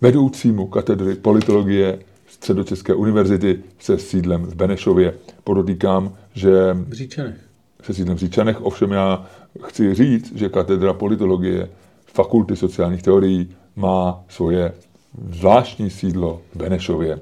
vedoucímu katedry politologie Středočeské univerzity se sídlem v Benešově. Podotýkám, že
v Říčanech.
se sídlem v Říčanech, ovšem já chci říct, že katedra politologie Fakulty sociálních teorií má svoje zvláštní sídlo v Benešově.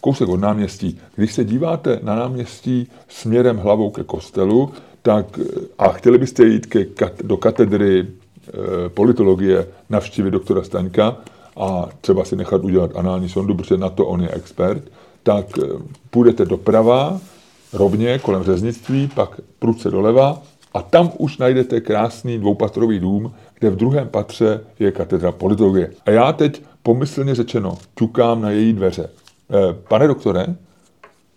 Kousek od náměstí. Když se díváte na náměstí směrem hlavou ke kostelu, tak a chtěli byste jít ke, do katedry e, politologie navštívit doktora Staňka a třeba si nechat udělat anální sondu, protože na to on je expert, tak e, půjdete doprava, rovně kolem řeznictví, pak prudce doleva a tam už najdete krásný dvoupatrový dům, kde v druhém patře je katedra politologie. A já teď pomyslně řečeno ťukám na její dveře. Eh, Pane doktore,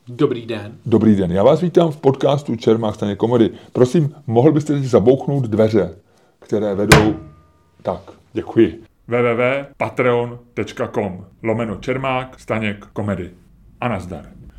Dobrý den.
dobrý den. Já vás vítám v podcastu Čermák staně komedy. Prosím, mohl byste teď zabouchnout dveře, které vedou... Tak, děkuji. www.patreon.com lomeno Čermák staněk komedy. A nazdar.